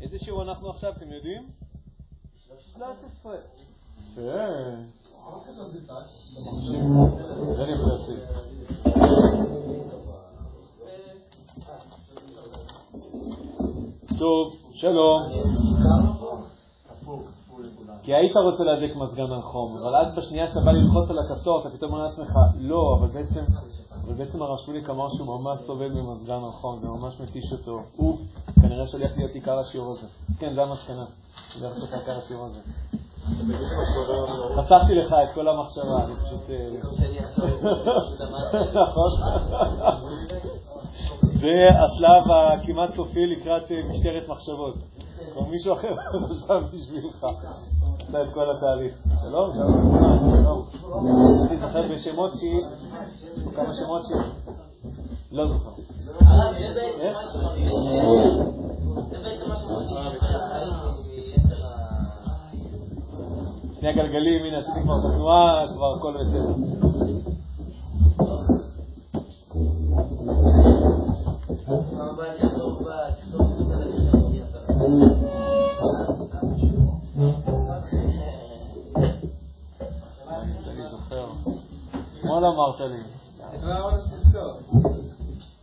איזה שיעור אנחנו עכשיו, אתם יודעים? 13. טוב, שלום. כי היית רוצה להדליק מזגן על חום, אבל אז בשנייה שאתה בא ללחוץ על הכפתור, אתה פתאום אומר לעצמך, לא, אבל בעצם, אבל בעצם הרב שמוליק אמר שהוא ממש סובל ממזגן חום, זה ממש מתיש אותו. הוא כנראה שהולך להיות עיקר השיעור הזה. כן, זה המסקנה. זה הולך להיות עיקר השיעור הזה. חשפתי לך את כל המחשבה, אני פשוט... נכון. זה השלב הכמעט סופי לקראת משטרת מחשבות. או מישהו אחר חשב בשבילך. עשה את כל התהליך. שלום, שלום. אני זוכר בשמות שהיא, כמה שמות שהיא. לא זוכר. שני הגלגלים, הנה עשיתי כבר את התנועה, כבר הכל בסדר. אתמול אמרת לי.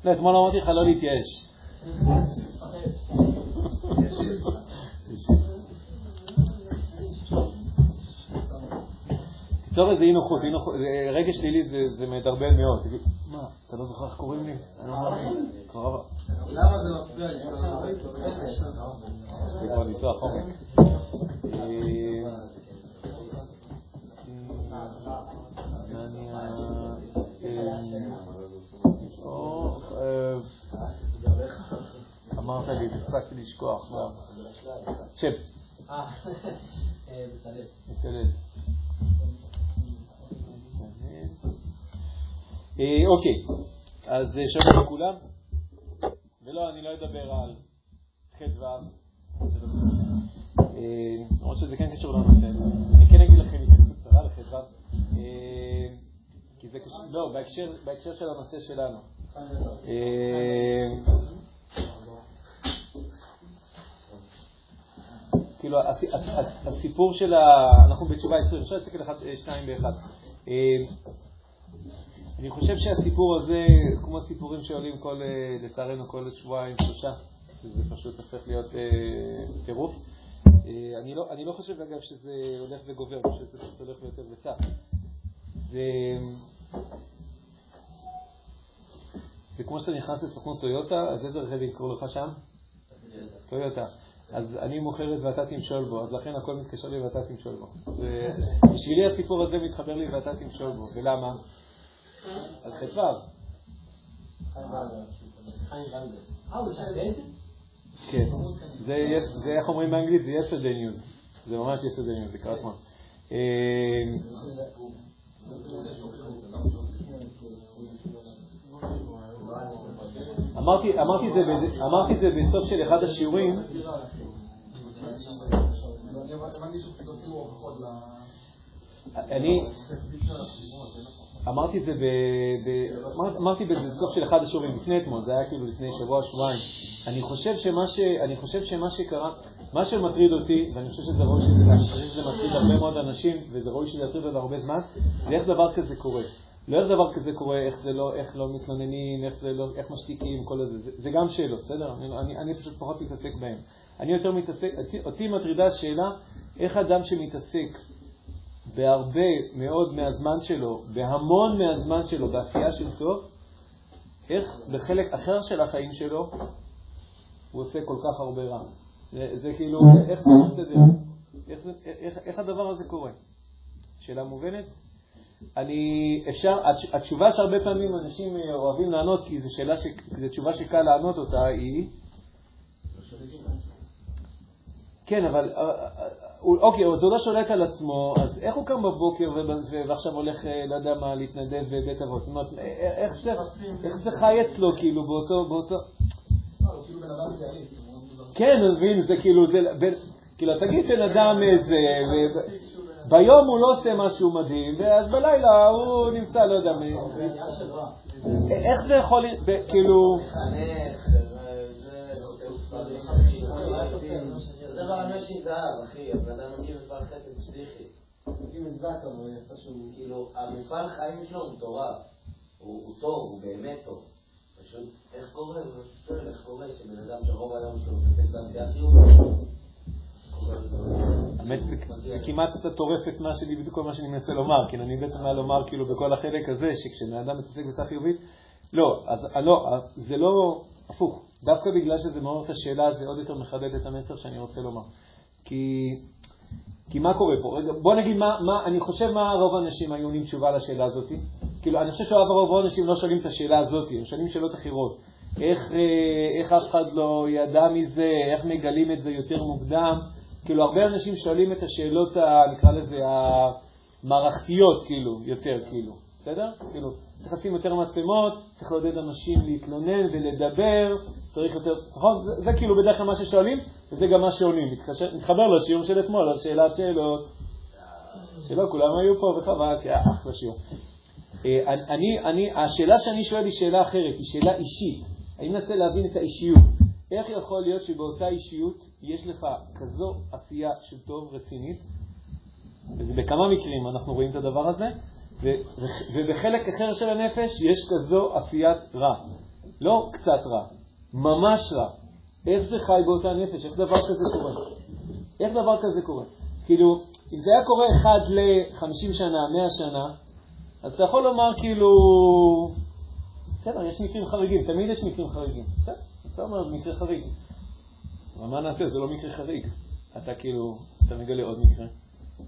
לא, אתמול אמרתי לך לא להתייאש. תיצור איזה אי נוחות, רגש שלילי זה מדרבן מאוד. מה, אתה לא זוכר איך קוראים לי? למה זה מפריע לי? זה כבר ניסוח עומק. אמרת לי, הספקתי לשכוח. שב. בצלאל. אוקיי, אז שלום לכולם. ולא, אני לא אדבר על חטא ואב. למרות שזה כן קשור לנושא. אני כן אגיד לכם התייחסות קצרה לחטא ואב. כי זה קשור, לא, בהקשר של הנושא שלנו. כאילו, הסיפור של ה... אנחנו בתשובה 20, אפשר להסתכל אחד, שניים באחד. אני חושב שהסיפור הזה, כמו הסיפורים שעולים כל, לצערנו כל שבועיים, שלושה, שזה פשוט הופך להיות טירוף. אני לא, אני לא חושב, אגב, שזה הולך וגובר, אני חושב שזה הולך יותר וצף. זה... זה כמו שאתה נכנס לסוכנות טויוטה, אז איזה רכב יקראו לך שם? טויוטה. אז אני מוכרת ואתה תמשול בו, אז לכן הכל מתקשר לי ואתה תמשול בו. בשבילי הסיפור הזה מתחבר לי ואתה תמשול בו. ולמה? על חטאיו. כן, זה איך אומרים באנגלית? זה yesterday news. זה ממש yesterday news, זה קרה אתמול. אמרתי זה בסוף של אחד השיעורים. אני אמרתי את זה אמרתי בסוף של אחד השיעורים לפני אתמול, זה היה כאילו לפני שבוע, שבועיים. אני חושב שמה אני חושב שמה שקרה, מה שמטריד אותי, ואני חושב שזה ראוי שזה, שזה מטריד הרבה מאוד אנשים, וזה ראוי שזה יטריד עוד הרבה זמן, זה איך דבר כזה קורה. לא איך דבר כזה קורה, איך זה לא, איך לא מתלוננים, איך זה לא, איך משתיקים, כל הזה. זה, זה גם שאלות, בסדר? אני, אני, אני פשוט פחות מתעסק בהן. אני יותר מתעסק, אותי מטרידה השאלה, איך אדם שמתעסק בהרבה מאוד מהזמן שלו, בהמון מהזמן שלו, בעשייה של טוב, איך בחלק אחר של החיים שלו הוא עושה כל כך הרבה רע. זה, זה כאילו, איך זה? איך, איך, איך הדבר הזה קורה? שאלה מובנת? אני, אפשר, התשובה שהרבה פעמים אנשים אוהבים לענות, כי זו שאלה, ש, זו תשובה שקל לענות אותה, היא... כן, אבל, אוקיי, אז הוא לא שולט על עצמו, אז איך הוא קם בבוקר ועכשיו הולך, לא יודע מה, להתנדב בבית אבות? זאת אומרת, איך זה, חי אצלו, כאילו, באותו, באותו... כן, מבין, זה כאילו, זה, כאילו, תגיד בן אדם איזה... ביום הוא לא עושה משהו מדהים, ואז בלילה הוא נמצא, לא יודע, איך זה יכול, כאילו... שהוא... כאילו, המפעל חיים שלו הוא מטורף. הוא טוב, הוא באמת טוב. פשוט, איך קורה, איך קורה שבן אדם שרוב היום שלו מתעסק בעשייה חיובית, האמת, זה כמעט קצת טורף את מה שלי, בדיוק כל מה שאני מנסה לומר, כי אני בעצם מה לומר כאילו בכל החלק הזה, שכשבן אדם מתעסק בעשייה חיובית, לא, אז לא, זה לא, הפוך, דווקא בגלל שזה מעורר את השאלה, זה עוד יותר מחדד את המסר שאני רוצה לומר. כי, כי מה קורה פה? רגע, בוא נגיד, מה, מה, אני חושב מה רוב האנשים היו עונים תשובה לשאלה הזאת. כאילו, אני חושב שרוב האנשים לא שואלים את השאלה הזאת, הם שואלים שאלות אחרות. איך, אה, איך אף אחד לא ידע מזה, איך מגלים את זה יותר מוקדם. כאילו, הרבה אנשים שואלים את השאלות, ה, נקרא לזה, המערכתיות, כאילו, יותר, כאילו. בסדר? כאילו, צריך לשים יותר מצלמות, צריך לעודד אנשים להתלונן ולדבר, צריך יותר, נכון? זה, זה כאילו בדרך כלל מה ששואלים, וזה גם מה שעונים. מתחבר לשיעור של אתמול, על שאלת שאלות. שלא, כולם היו פה וחבל, כי אחלה שיעור. אה, אני, אני, השאלה שאני שואל היא שאלה אחרת, היא שאלה אישית. אני מנסה להבין את האישיות. איך יכול להיות שבאותה אישיות יש לך כזו עשייה של טוב רצינית, וזה בכמה מקרים אנחנו רואים את הדבר הזה, ובחלק אחר של הנפש יש כזו עשיית רע. לא קצת רע, ממש רע. איך זה חי באותה נפש? איך דבר כזה קורה? איך דבר כזה קורה? כאילו, אם זה היה קורה אחד ל-50 שנה, 100 שנה, אז אתה יכול לומר כאילו, בסדר, יש מקרים חריגים, תמיד יש מקרים חריגים. בסדר, אומר, מקרה חריג. אבל מה נעשה? זה לא מקרה חריג. אתה כאילו, אתה מגלה עוד מקרה,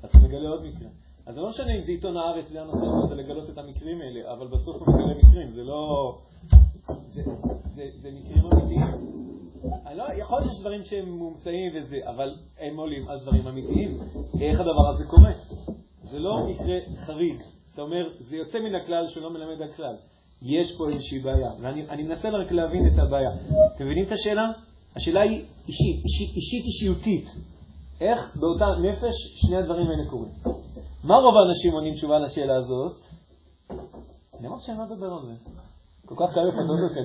אתה מגלה עוד מקרה. אז זה לא משנה אם זה עיתון הארץ, זה הנושא שלו, זה לגלות את המקרים האלה, אבל בסוף הוא מגלה מקרים, זה לא... זה, זה, זה מקרים אמיתיים. לא, יכול להיות שיש דברים שהם מומצאים וזה, אבל הם עולים על דברים אמיתיים. איך הדבר הזה קורה? זה לא מקרה חריג. אתה אומר, זה יוצא מן הכלל שלא מלמד על כלל. יש פה איזושהי בעיה, ואני מנסה רק להבין את הבעיה. אתם מבינים את השאלה? השאלה היא אישית, אישית, אישית אישיותית. איך באותה נפש שני הדברים האלה קורים. מה רוב האנשים עונים תשובה לשאלה הזאת? אני אמרתי שאני לא אדבר על זה. כל כך קל לפתות אותי,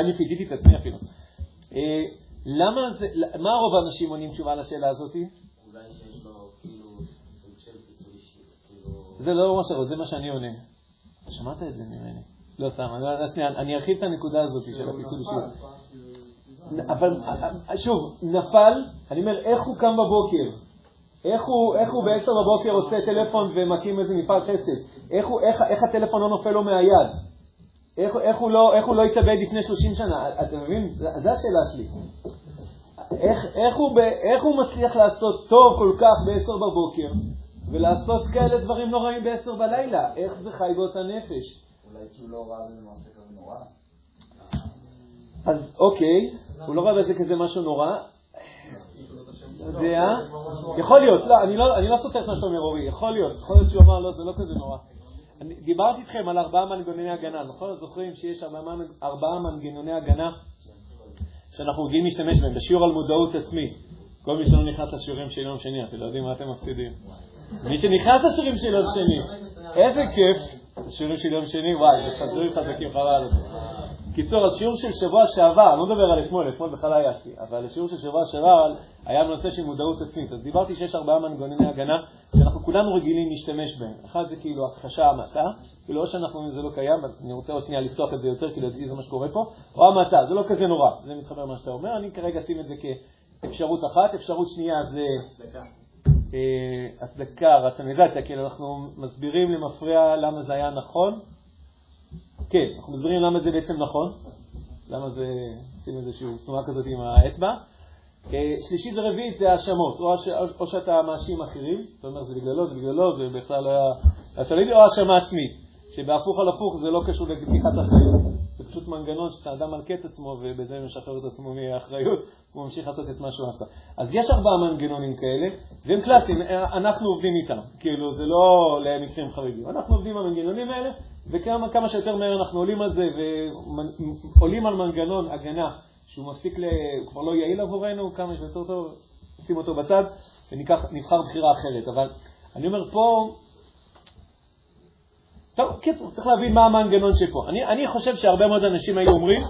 אני פיתיתי את עצמי אפילו. אה, למה זה, מה רוב האנשים עונים תשובה לשאלה הזאת? אולי שיש לו כאילו. כאילו- זה לא מה שרות, זה מה שאני עונה. שמעת את זה ממני. לא סתם, אני ארחיב את הנקודה הזאת של הפיצול אישיות. אבל שוב, נפל, אני אומר, איך הוא קם בבוקר? איך הוא, איך הוא בעשר בבוקר עושה טלפון ומקים איזה מפעל חסד? איך, הוא, איך, איך הטלפון לא נופל לו מהיד? איך, איך, הוא לא, איך הוא לא התאבד לפני 30 שנה? אתה מבין? זו השאלה שלי. איך, איך, הוא, איך הוא מצליח לעשות טוב כל כך בעשר בבוקר ולעשות כאלה דברים נוראים בעשר בלילה? איך זה חי באותה נפש? לא? אז אוקיי, הוא לא ראה בזה כזה משהו נורא. יודע, יכול להיות, לא, אני לא, לא סותר את מה שאתה אומר, אורי, יכול להיות, יכול להיות שהוא אמר, לא, זה לא כזה נורא. דיברתי איתכם על ארבעה מנגנוני הגנה, נכון? זוכרים שיש ארבעה מנגנוני הגנה שאנחנו רגילים להשתמש בהם, בשיעור על מודעות עצמית. כל מי שלא נכנס לשיעורים של יום שני, אתם לא יודעים מה אתם מפסידים. מי שנכנס לשיעורים של יום שני, איזה כיף, השיעורים של יום שני, וואי, זה חזורים חזקים חבל על זה. קיצור, השיעור של שבוע שעבר, אני לא מדבר על אתמול, אתמול בכלל היה שיא, אבל השיעור של שבוע שעבר היה בנושא של מודעות עצמית. אז דיברתי שיש ארבעה מנגנוני הגנה שאנחנו כולנו רגילים להשתמש בהם. אחד זה כאילו הכחשה המעטה, כאילו או שאנחנו אומרים זה לא קיים, אני רוצה עוד שנייה לפתוח את זה יותר, כי לדעתי זה מה שקורה פה, או המעטה, זה לא כזה נורא, זה מתחבר למה שאתה אומר, אני כרגע אשים את זה כאפשרות אחת. אפשרות שנייה זה הצדקה, רציונליזציה, כאילו אנחנו מסבירים למפרע למה זה היה נכון. כן, אנחנו מסבירים למה זה בעצם נכון, למה זה, עושים איזושהי תנועה כזאת עם האצבע. אה, שלישית ורביעית זה האשמות, או, או שאתה מאשים אחרים, אתה אומר זה בגללו, זה בגללו, זה בכלל לא היה סולידי, או האשמה עצמית, שבהפוך על הפוך זה לא קשור ללקיחת אחריות, זה פשוט מנגנון שאתה אדם מלכה את עצמו ובזה משחרר את עצמו מהאחריות, הוא ממשיך לעשות את מה שהוא עשה. אז יש ארבעה מנגנונים כאלה, והם קלאסיים, אנחנו עובדים איתם, כאילו זה לא למקרים חריגים, אנחנו עובדים עם המנגנונים האלה, וכמה שיותר מהר אנחנו עולים על זה, ועולים על מנגנון הגנה שהוא מפסיק, ל... הוא כבר לא יעיל עבורנו, כמה שיותר טוב, נשים אותו בצד ונבחר בחירה אחרת. אבל אני אומר פה, טוב, קיצור, צריך להבין מה המנגנון שפה. אני, אני חושב שהרבה מאוד אנשים היו אומרים,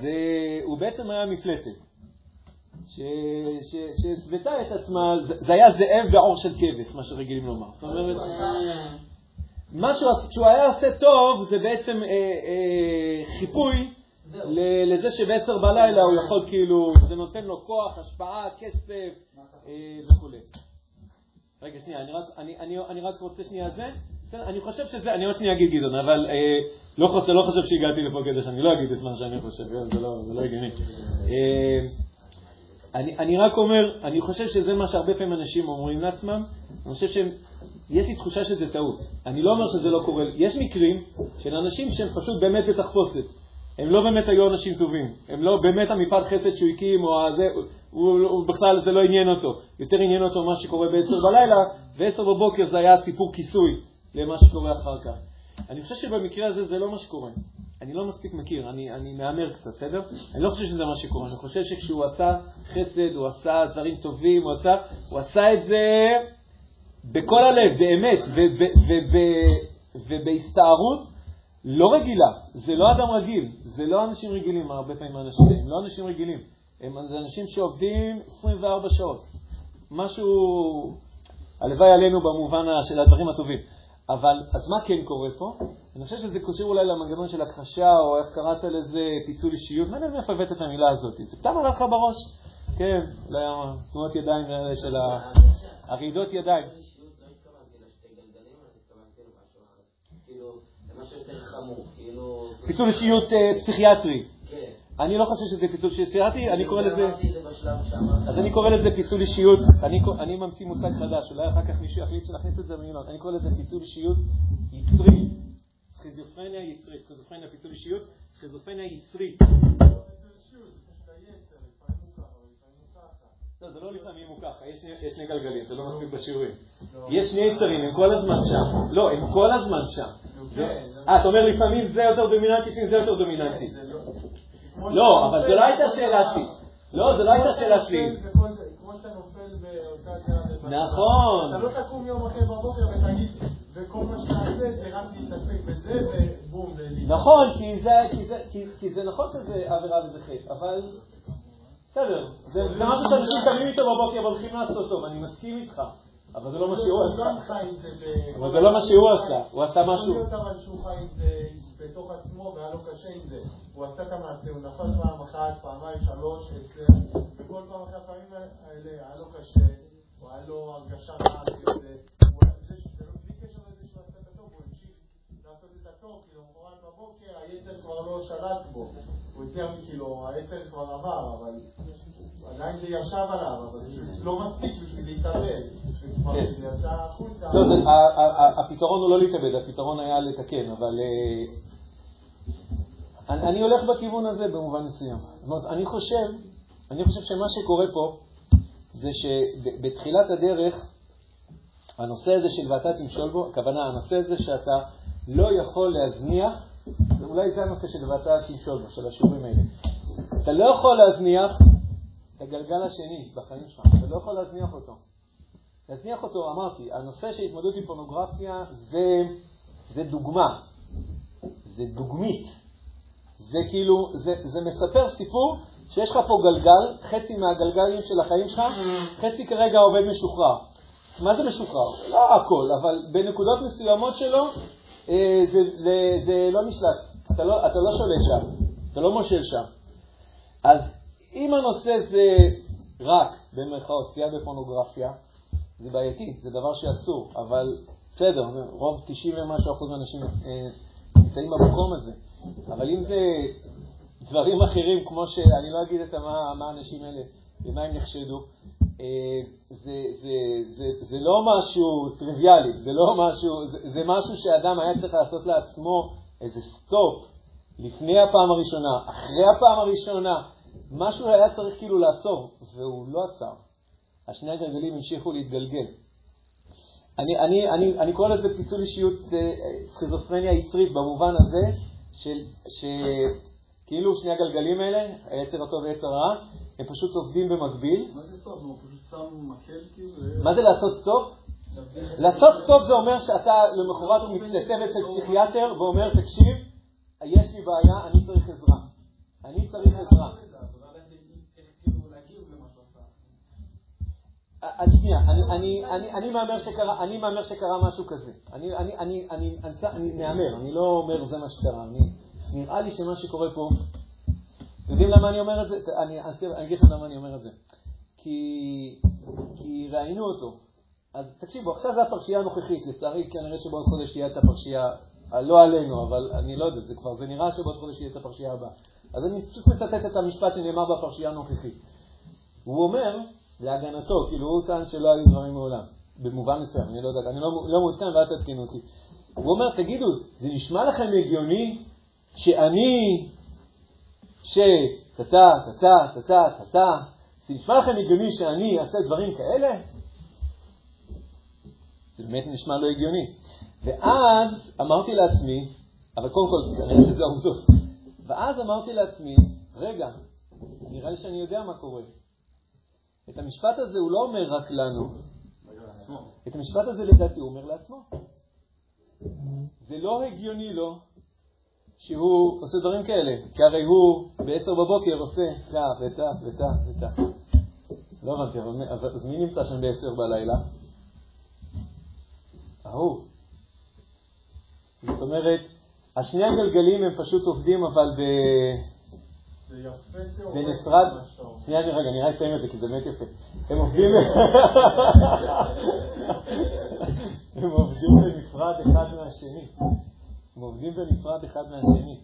זה, הוא בעצם היה מפלצת, שהסוותה את עצמה, זה, זה היה זאב בעור של כבש, מה שרגילים לומר. זאת אומרת, משהו, כשהוא היה עושה טוב, זה בעצם אה, אה, חיפוי לזה שבעשר בלילה הוא יכול כאילו, זה נותן לו כוח, השפעה, כסף אה, וכו'. רגע, שנייה, אני רק, אני, אני, אני רק רוצה שנייה זה. אני חושב שזה, אני עוד שנייה אגיד גדעון, אבל אה, לא, חושב, לא חושב שהגעתי לפה כדי שאני לא אגיד את מה שאני חושב, זה לא, זה לא הגיוני. אה, אני, אני רק אומר, אני חושב שזה מה שהרבה פעמים אנשים אומרים לעצמם, אני חושב שיש לי תחושה שזה טעות. אני לא אומר שזה לא קורה, יש מקרים של אנשים שהם פשוט באמת בתחפושת. הם לא באמת היו אנשים טובים, הם לא באמת המפעל חסד שהוא הקים, או הזה, הוא, הוא בכלל זה לא עניין אותו. יותר עניין אותו מה שקורה ב-10 בלילה, ו-10 בבוקר זה היה סיפור כיסוי למה שקורה אחר כך. אני חושב שבמקרה הזה זה לא מה שקורה. אני לא מספיק מכיר, אני, אני מהמר קצת, בסדר? אני לא חושב שזה מה שקורה, אני חושב שכשהוא עשה חסד, הוא עשה דברים טובים, הוא עשה, הוא עשה את זה בכל הלב, באמת, ובהסתערות לא רגילה. זה לא אדם רגיל, זה לא אנשים רגילים, הרבה פעמים האנשים, הם לא אנשים רגילים. הם אנשים שעובדים 24 שעות. משהו, הלוואי עלינו במובן של הדברים הטובים. אבל, אז מה כן קורה פה? אני חושב שזה קשור אולי למנגנון של הכחשה, או איך קראת לזה פיצול אישיות, מעניין מאיפה הבאת את המילה הזאת. זה פתאום עלה לך בראש. כן, תנועות ידיים של הרעידות ידיים. פיצול אישיות אה, פסיכיאטרי. אני לא חושב שזה פיצול פסיכיאטרי, אני קורא לזה... אז אני קורא לזה פיצול אישיות, אני ממציא מושג חדש, אולי אחר כך מישהו יחליט להכניס את זה במילות. אני קורא לזה פיצול אישיות יצרי. סכיזופרניה יצרית, סכיזופרניה פיצול אישיות, סכיזופרניה יצרית. לא, זה לא לפעמים הוא ככה, יש שני גלגלים, זה לא מספיק בשיעורים. לא. יש שני יצרים, הם כל הזמן שם. לא, הם כל הזמן שם. אה, אתה אומר לפעמים זה יותר דומיננטי, לפעמים זה יותר דומיננטי. לא, לא אבל זו לא הייתה שאלה שלי. לא, זו לא הייתה שאלה שלי. נכון. אתה לא תקום יום אחר בבוקר ותגיד, וכל מה שתעשה זה רק להתעסק בזה, ובום. נכון, כי זה נכון שזה עבירה וזה חטא, אבל בסדר, זה משהו שאנשים קמים איתו בבוקר והולכים לעשות טוב, אני מסכים איתך. אבל זה לא מה שהוא עשה. אבל זה לא מה שהוא עשה, הוא עשה משהו. יכול להיות אבל שהוא חי עם זה בתוך עצמו והיה לו קשה עם זה. הוא עשה את המעשה, הוא נפל פעם אחת, פעמיים, שלוש, עשר, וכל פעם אחרי הפעמים האלה היה לו קשה, או היה לו הרגשה רעה למחרת בבוקר היצר כבר לא שלט בו. הוא הצליח, כאילו, היצר כבר עבר, אבל עדיין זה ישב עליו, אבל זה לא מספיק בשביל להתאבד. כן. לא, הפתרון הוא לא להתאבד, הפתרון היה לתקן, אבל אה, אני הולך בכיוון הזה במובן מסוים. זאת אומרת, אני חושב, אני חושב שמה שקורה פה זה שבתחילת הדרך, הנושא הזה של ואתה תמשול בו, הכוונה, הנושא הזה שאתה לא יכול להזניח, ואולי זה הנושא של ואתה תמשול בו, של השיעורים האלה. אתה לא יכול להזניח את הגלגל השני בחיים שלך, אתה לא יכול להזניח אותו. להזניח אותו, אמרתי, הנושא של התמודדות עם פורנוגרפיה זה, זה דוגמה, זה דוגמית. זה כאילו, זה, זה מספר סיפור שיש לך פה גלגל, חצי מהגלגלים של החיים שלך, חצי כרגע עובד משוחרר. מה זה משוחרר? לא הכל, אבל בנקודות מסוימות שלו אה, זה, זה, זה לא נשלט. אתה לא, אתה לא שולט שם, אתה לא מושל שם. אז אם הנושא זה רק, במרכאות, צפייה בפורנוגרפיה, זה בעייתי, זה דבר שאסור, אבל בסדר, רוב 90 ומשהו אחוז מהאנשים אה, נמצאים במקום הזה. אבל אם זה דברים אחרים, כמו שאני לא אגיד את מה, מה האנשים האלה, במה הם נחשדו, אה, זה, זה, זה, זה לא משהו טריוויאלי, זה לא משהו, זה, זה משהו שאדם היה צריך לעשות לעצמו איזה סטופ לפני הפעם הראשונה, אחרי הפעם הראשונה, משהו היה צריך כאילו לעצור, והוא לא עצר. השני הגלגלים המשיכו להתגלגל. אני, אני, אני, אני קורא לזה פיצול אישיות אה, סכיזופרניה יצרית במובן הזה של, שכאילו שני הגלגלים האלה, היצר הטוב והיצר הרע, הם פשוט עובדים במקביל. מה זה טוב? הוא פשוט כאילו, מה זה לעשות סטופ? לעשות סטופ זה אומר שאתה למחרת מתייצב אצל פסיכיאטר ואומר, תקשיב, יש לי בעיה, אני צריך עזרה. אני צריך עזרה. אני שנייה, אני מהמר שקרה משהו כזה. אני מהמר, אני לא אומר זה מה שקרה. נראה לי שמה שקורה פה, יודעים למה אני אומר את זה? אני אגיד לכם למה אני אומר את זה. כי ראינו אותו. אז תקשיבו, עכשיו זה הפרשייה הנוכחית. לצערי, כנראה שבעוד חודש תהיה את הפרשייה, לא עלינו, אבל אני לא יודע, זה כבר, זה נראה שבעוד חודש תהיה את הפרשייה הבאה. אז אני פשוט מצטט את המשפט שנאמר בפרשייה הנוכחית. הוא אומר, להגנתו, כאילו הוא טען שלא היו דברים מעולם, במובן מסוים, אני לא יודע, אני לא, לא מעודכן ואל תתקינו אותי. הוא אומר, תגידו, זה נשמע לכם הגיוני שאני, ש... טה טה טה טה טה זה נשמע לכם הגיוני שאני אעשה דברים כאלה? זה באמת נשמע לא הגיוני. ואז אמרתי לעצמי, אבל קודם כל, כנראה שזה העובדות. ואז אמרתי לעצמי, רגע, נראה לי שאני יודע מה קורה. את המשפט הזה הוא לא אומר רק לנו. את המשפט הזה לדעתי הוא אומר לעצמו. זה לא הגיוני לו שהוא עושה דברים כאלה, כי הרי הוא ב-10 בבוקר עושה תא ותא ותא ותא. לא הבנתי, אז מי נמצא שם ב-10 בלילה? ההוא. זאת אומרת, השני הגלגלים הם פשוט עובדים, אבל ב... בנפרד, שנייה רגע, אני רק אסיים את זה כי זה באמת יפה. הם עובדים הם עובדים בנפרד אחד מהשני. הם עובדים בנפרד אחד מהשני.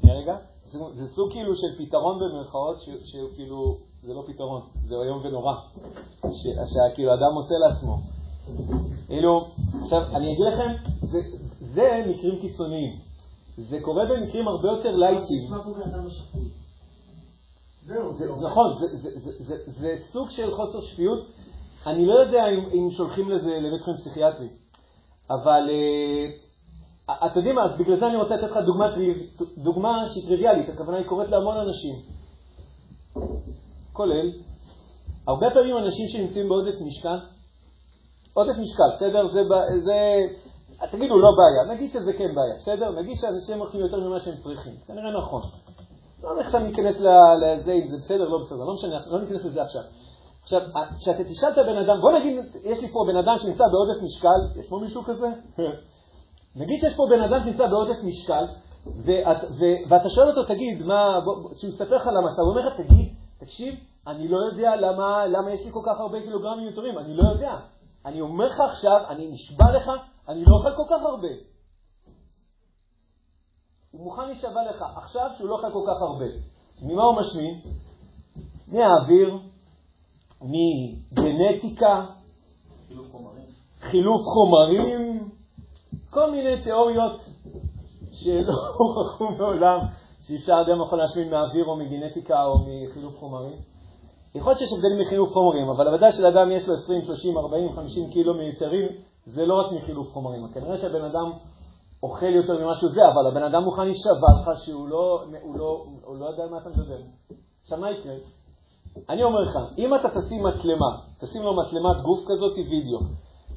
שנייה רגע. זה סוג כאילו של פתרון במרכאות, שהוא כאילו, זה לא פתרון, זה איום ונורא. שכאילו אדם מוצא לעצמו. כאילו, עכשיו, אני אגיד לכם, זה, זה מקרים קיצוניים. זה קורה במקרים הרבה יותר לייטים. נכון, זה סוג של חוסר שפיות. אני לא יודע אם שולחים לזה לבית חולים פסיכיאטרי, אבל אה, אתם יודעים מה, בגלל זה אני רוצה לתת לך דוגמה שהיא טריוויאלית, הכוונה היא קורית להמון אנשים, כולל הרבה פעמים אנשים שנמצאים בעודף משקל, עודף משקל, בסדר? זה, זה, תגידו, לא בעיה, נגיד שזה כן בעיה, בסדר? נגיד שאנשים הולכים יותר ממה שהם צריכים, כנראה נכון. לא עכשיו ניכנס לזה, אם זה בסדר, לא בסדר, לא משנה, לא ניכנס לזה עכשיו. עכשיו, כשאתה תשאל את הבן אדם, בוא נגיד, יש לי פה בן אדם שנמצא בעודף משקל, יש פה מישהו כזה? נגיד שיש פה בן אדם שנמצא בעודף משקל, ואת, ו, ואתה שואל אותו, תגיד, מה, שהוא יספר לך למה, הוא אומר לך, תגיד, תקשיב, אני לא יודע למה, למה יש לי כל כך הרבה קילוגרמים מיותרים, אני לא יודע. אני אומר לך עכשיו, אני נשבע לך, אני לא אוכל כל כך הרבה. הוא מוכן להישבע לך עכשיו שהוא לא אוכל כל כך הרבה. ממה הוא משמין? מהאוויר, מגנטיקה, חילוף חומרים. כל מיני תיאוריות שלא הוכחו מעולם שאפשר אדם יכול להשמין מהאוויר או מגנטיקה או מחילוף חומרים. יכול להיות שיש הבדלים מחילוף חומרים, אבל ודאי שלאדם יש לו 20, 30, 40, 50 קילו מיותרים, זה לא רק מחילוף חומרים. כנראה שהבן אדם אוכל יותר ממה שהוא זה, אבל הבן אדם מוכן להישבע לך שהוא לא, הוא לא, הוא לא יודע מה אתה מדבר. עכשיו, מה יקרה? אני אומר לך, אם אתה תשים מצלמה, תשים לו מצלמת גוף כזאת, וידאו,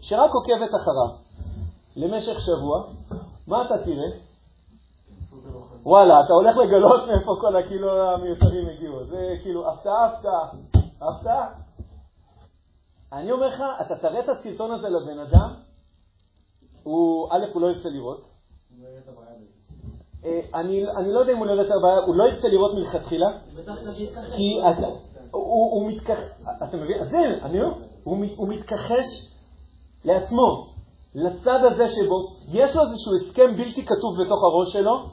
שרק עוקבת אחריו למשך שבוע, מה אתה תראה? וואלה, אתה הולך לגלות מאיפה כל הקילו המיותרים הגיעו. זה כאילו הפתעה, הפתעה, הפתעה. אני אומר לך, אתה תראה את הסרטון הזה לבן אדם, הוא, א', הוא לא ירצה לראות. אה, אני לא יודע אם הוא לא יראה את הבעיה, הוא לא ירצה לראות מלכתחילה. כי הוא מתכחש, אתה מבין? אז זה, אני אומר, הוא מתכחש לעצמו, לצד הזה שבו יש לו איזשהו הסכם בלתי כתוב בתוך הראש שלו,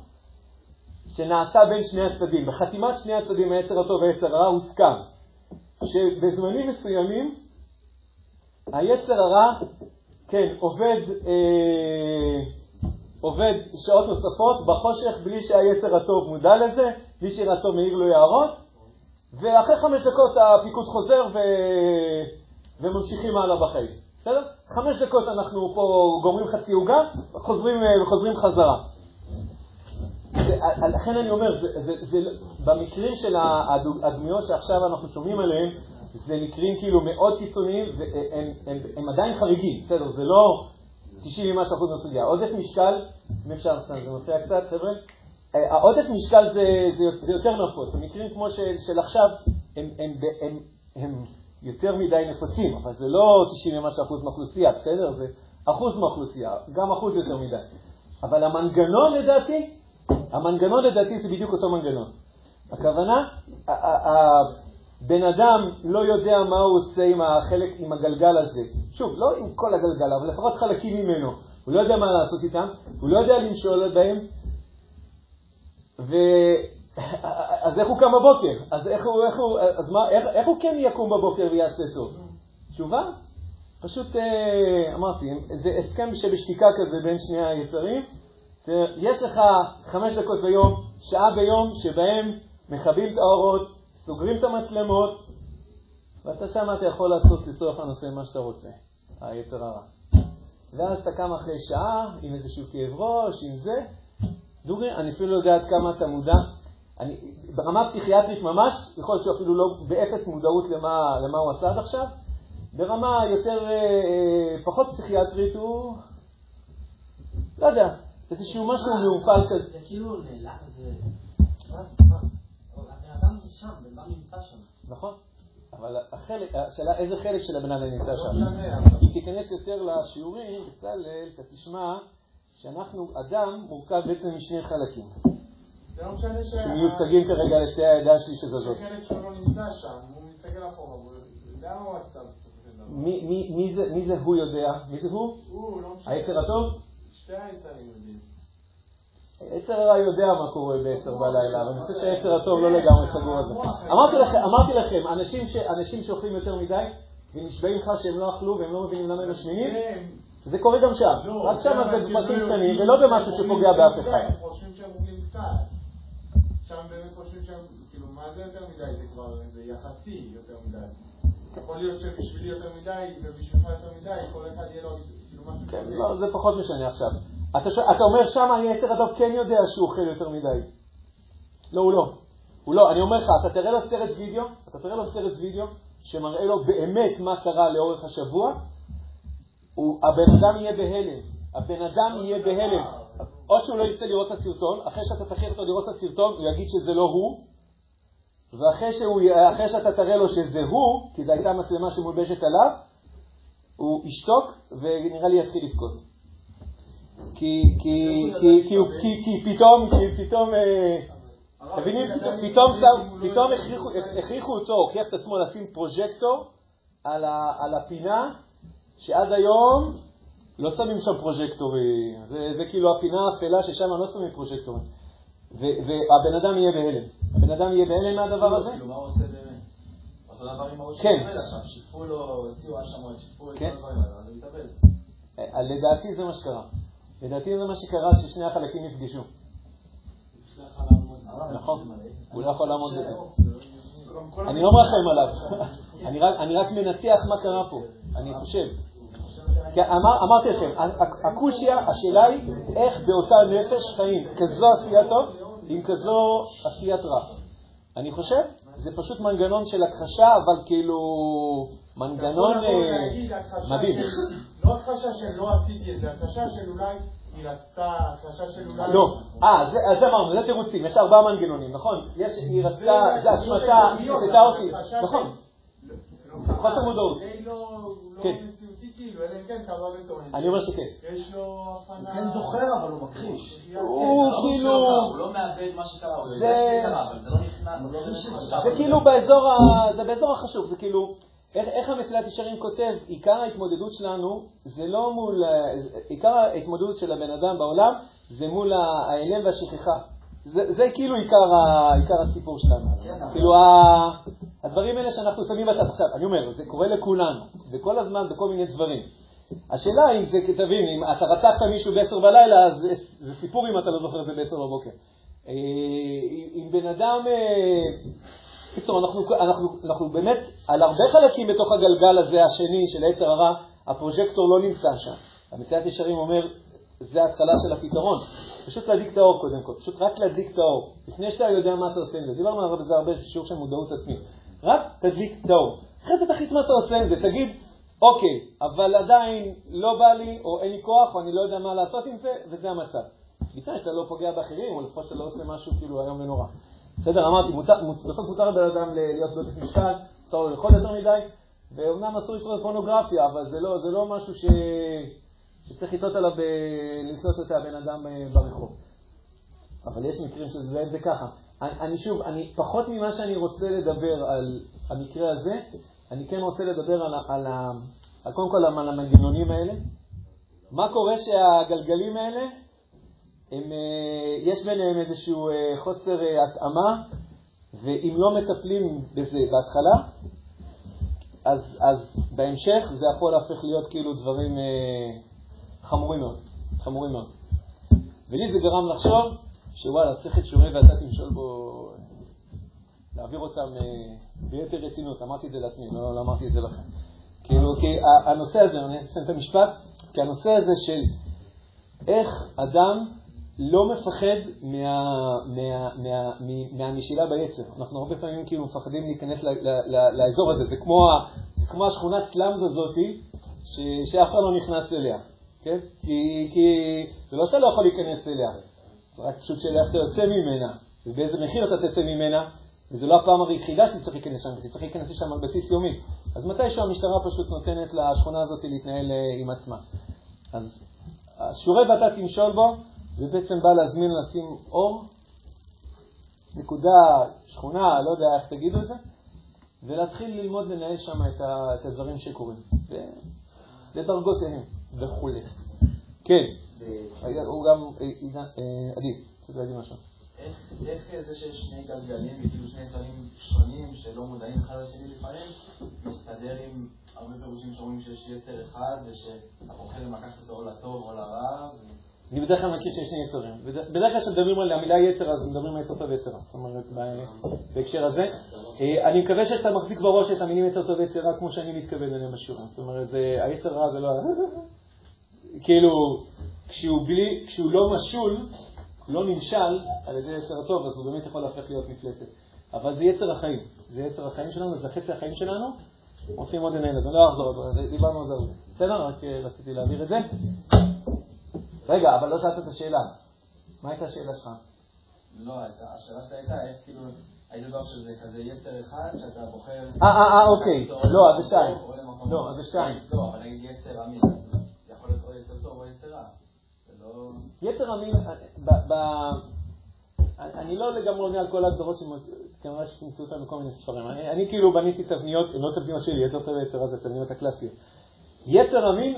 שנעשה בין שני הצדדים. בחתימת שני הצדדים, היצר הטוב והיצר הרע, הוסכם שבזמנים מסוימים היצר הרע, כן, עובד, אה, עובד שעות נוספות בחושך בלי שהיצר הטוב מודע לזה, בלי שירצו מאיר לו יערות, ואחרי חמש דקות הפיקוד חוזר ו... וממשיכים הלאה בחיים. בסדר? חמש דקות אנחנו פה גומרים חצי עוגה, וחוזרים, וחוזרים חזרה. לכן אני אומר, זה, זה, זה, במקרים של הדמויות שעכשיו אנחנו שומעים עליהן, זה מקרים כאילו מאוד קיצוניים, והם הם, הם עדיין חריגים, בסדר, זה לא 90 ומשהו אחוז מהסוגיה. עודף משקל, אם אפשר, זה מופיע קצת, חבר'ה, אה, העודף משקל זה, זה, זה יותר נפוץ. מקרים כמו של, של עכשיו, הם, הם, הם, הם, הם יותר מדי נפוצים, אבל זה לא 90 ומשהו אחוז מהאוכלוסייה, בסדר? זה אחוז מהאוכלוסייה, גם אחוז יותר מדי. אבל המנגנון לדעתי, המנגנון לדעתי זה בדיוק אותו מנגנון. הכוונה, הבן אדם לא יודע מה הוא עושה עם החלק, עם הגלגל הזה. שוב, לא עם כל הגלגל, אבל לפחות חלקים ממנו. הוא לא יודע מה לעשות איתם, הוא לא יודע למשול בהם, ו... אז איך הוא קם בבוקר? אז איך הוא, איך הוא, אז מה, איך, איך הוא כן יקום בבוקר ויעשה טוב? תשובה? פשוט אה, אמרתי, זה הסכם שבשתיקה כזה בין שני היצרים. יש לך חמש דקות ביום, שעה ביום, שבהם מכבים את האורות, סוגרים את המצלמות, ואתה שם אתה יכול לעשות לצורך הנושא מה שאתה רוצה, היצר הרע. ואז אתה קם אחרי שעה עם איזשהו כאב ראש, עם זה. דוגרי, אני אפילו לא יודע עד כמה אתה מודע. אני, ברמה פסיכיאטרית ממש, יכול להיות שאפילו לא באפס מודעות למה, למה הוא עשה עד עכשיו. ברמה יותר, אה, אה, פחות פסיכיאטרית הוא, לא יודע, איזשהו משהו מעורפל כזה. זה כאילו נעלם, זה... נכון, אבל החלק, השאלה איזה חלק של הבן אדם נמצא שם. אם תיכנס יותר לשיעורים, בצלאל, אתה תשמע שאנחנו, אדם מורכב בעצם משני חלקים. זה לא משנה ש... שמיוצגים כרגע לשתי הידיים שלי שזזות. שחלק שלו לא נמצא שם, הוא מסתכל אחורה, הוא יודע מה הוא עשה מי זה הוא יודע? מי זה הוא? הוא, לא משנה. היצר הטוב? שתי היצרים יודעים. היצר הרע יודע מה קורה בעשר בלילה, אבל אני חושב שהיצר הטוב לא לגמרי סגור על זה. אמרתי לכם, אנשים שאוכלים יותר מדי ונשבעים לך שהם לא אכלו והם לא מבינים למה הם משמינים, זה קורה גם שם. לא, רק שם זה בפרטים קטנים ולא במשהו שפוגע באף אחד. שם באמת חושבים שהם, כאילו, מה זה יותר מדי? זה כבר, זה יחסי יותר מדי. יכול להיות שבשבילי יותר מדי ובשבילך יותר מדי, כל אחד יהיה לו כאילו כן, לא, זה פחות משנה עכשיו. אתה, אתה אומר שם היצר הטוב כן יודע שהוא אוכל יותר מדי. לא, הוא לא. הוא לא. אני אומר לך, אתה תראה לו סרט וידאו, אתה תראה לו סרט וידאו שמראה לו באמת מה קרה לאורך השבוע, הוא, הבן אדם יהיה בהלם. הבן אדם יהיה בהלם. או שהוא לא ירצה לראות את הסרטון, אחרי שאתה תכריח אותו לראות את הסרטון, הוא יגיד שזה לא הוא, ואחרי שהוא, שאתה תראה לו שזה הוא, כי זו הייתה מצלמה שמולבשת עליו, הוא ישתוק ונראה לי יתחיל לבכות. כי, כי, כי, כי, כי, כי פתאום, כי פתאום, מבינים? פתאום הכריחו אותו, הוכיח את עצמו לשים פרוז'קטור על הפינה, שעד היום לא שמים שם פרוז'קטורים. זה כאילו הפינה האפלה ששם לא שמים פרוז'קטורים. והבן אדם יהיה בהלם. הבן אדם יהיה בהלם מהדבר הזה? כאילו, מה הוא עושה באמת? אותו דבר עם הראש כן. עכשיו, שיתפו לו, הוציאו האשמות, שיתפו את כל כן. הדברים האלה, אז הוא יתאבד. אה, לדעתי זה מה שקרה. לדעתי זה מה שקרה, ששני החלקים נפגשו. נכון, הוא לא יכול לעמוד בזה. אני לא מרחם עליו, אני רק- מנתח מה קרה פה, אני חושב. אמרתי לכם, הקושיה, השאלה היא איך באותה נפש חיים כזו עשייה טוב עם כזו עשיית רע. אני חושב, זה פשוט מנגנון של הכחשה, אבל כאילו מנגנון אה, מדהים. לא הכחשה של לא עשיתי את זה, הכחשה של אולי היא רצתה, הכחשה של אולי... לא, אה, זה אז אמרנו, זה תירוצים, יש ארבעה מנגנונים, נכון? יש, היא רצתה, זה אשמתה, חיפתה אותי, נכון, חוסר מודעות. זה לא לא כן. מציאותי כאילו, אלא אם כן וטוען. אני אומר שכן. יש לו הבחנה... הוא כן זוכר, אבל הוא מכחיש. הוא לא כאילו... הוא לא מאבד מה שקרה, הוא יודע זה- שזה קרה, אבל זה לא נכנס, לא. זה כאילו באזור החשוב, זה כאילו, איך, איך המסילת ישרים כותב, עיקר ההתמודדות שלנו זה לא מול, עיקר ההתמודדות של הבן אדם בעולם זה מול ההלם והשכחה. זה, זה כאילו עיקר, ה, עיקר הסיפור שלנו. כן, כאילו ה, הדברים האלה שאנחנו שמים בצד. עכשיו, אני אומר, זה קורה לכולנו, וכל הזמן בכל מיני דברים. השאלה אם זה, תבין, אם אתה רצחת מישהו בעשר בלילה, אז זה, זה סיפור אם אתה לא זוכר את זה בעשר בבוקר. אה, אם בן אדם... אה, קיצור, אנחנו, אנחנו, אנחנו באמת, על הרבה חלקים בתוך הגלגל הזה, השני, של היצר הרע, הפרוז'קטור לא נמצא שם. המציאת ישרים אומר, זה ההתחלה של הפתרון. פשוט להדליק את האור קודם כל, פשוט רק להדליק את האור. לפני שאתה יודע מה אתה עושה עם זה. דיברנו על זה הרבה, שיעור של מודעות עצמית. רק תדליק את האור. אחרי זה תחליט מה אתה עושה עם זה, תגיד, אוקיי, אבל עדיין לא בא לי, או אין לי כוח, או אני לא יודע מה לעשות עם זה, וזה המצב. בתנאי שאתה לא פוגע באחרים, או לפחות שאתה לא עושה משהו כאילו איום ונורא. בסדר, אמרתי, בסוף מותר לבן אדם להיות בעודף משקל, מותר לו לאכול יותר מדי, ואומנם אסור לצרוך פורנוגרפיה, אבל זה לא, זה לא משהו ש... שצריך לתלות עליו, לתלות את הבן אדם אה, ברחוב. אבל יש מקרים שזה זה ככה. אני, אני שוב, אני, פחות ממה שאני רוצה לדבר על המקרה הזה, אני כן רוצה לדבר על, על, על, על קודם כל על המנגנונים האלה. מה קורה שהגלגלים האלה, הם, אה, יש ביניהם איזשהו אה, חוסר התאמה, ואם לא מטפלים בזה בהתחלה, אז, אז בהמשך זה יכול להפך להיות כאילו דברים אה, חמורים מאוד, חמורים מאוד. ולי זה גרם לחשוב שוואלה, צריך את שיעורי ואתה תמשול בו, להעביר אותם אה, ביתר רצינות. אמרתי את זה לעצמי, לא, לא אמרתי את זה לכם. כאילו, כי הנושא הזה, אני אסיים את המשפט, כי הנושא הזה של איך אדם לא מפחד מה, מה, מהמשילה ביצר. אנחנו הרבה פעמים כאילו מפחדים להיכנס לאזור הזה. זה כמו, השכונת סלאמס הזאת, שאף אחד לא נכנס אליה. כן? כי, כי זה לא שאתה לא יכול להיכנס אליה, רק פשוט שאלה אתה יוצא ממנה, ובאיזה מחיר אתה תצא ממנה, וזו לא הפעם היחידה שאתה צריך להיכנס שם, אתה צריך להיכנס לשם על בסיס יומי. אז מתישהו המשטרה פשוט נותנת לשכונה הזאת להתנהל אה, עם עצמה. אז שיעורי ואתה תמשול בו, זה בעצם בא להזמין לשים אור, נקודה, שכונה, לא יודע איך תגידו את זה, ולהתחיל ללמוד לנהל שם את, את הדברים שקורים, לדרגותיהם וכולי. כן. הוא גם אה, אה, עדיף, צריך להגיד משהו. איך זה שיש שני גלגלים וכאילו שני דברים שונים שלא מודעים אחד לשני לפעמים, מסתדר עם הרבה פירושים שאומרים שיש יצר אחד ושהבוחר לקחת אותו או לטוב או לרע? אני בדרך כלל מכיר שיש שני יצרים. בדרך כלל כשמדברים על המילה יצר, אז מדברים על יצר טוב ויצר. זאת אומרת, בהקשר הזה. אה, אני מקווה שאתה מחזיק בראש את המילים יצר טוב ויצר כמו שאני מתכוון אליהם בשיעורים. זאת אומרת, היצר רע זה לא... כאילו, כשהוא, בלי, כשהוא לא משול, לא נמשל על ידי יצר הטוב, אז הוא באמת יכול להפך להיות מפלצת. אבל זה יצר החיים. זה יצר החיים שלנו, זה חצי החיים שלנו. רוצים עוד את זה, לא אחזור דיברנו על זה הרבה. בסדר? רק אה, רציתי להעביר את זה. רגע, אבל לא שאלת את השאלה. מה הייתה השאלה שלך? לא, השאלה שלי הייתה, איך כאילו, הייתי דבר שזה כזה יצר אחד, שאתה בוחר... אה, אה, אה, אוקיי. לא, אז זה שתיים. לא, אז זה שתיים. לא, אבל נגיד יצר אמין. יכול להיות או יצר טוב או יצר רע. יצר המין, אני לא לגמרי עונה על כל ההגדרות שכנראה שתמצאו אותם בכל מיני ספרים. אני כאילו בניתי תבניות, לא תבניות שלי, יצר טוב ויצר רע זה תבניות הקלאסיות. יצר המין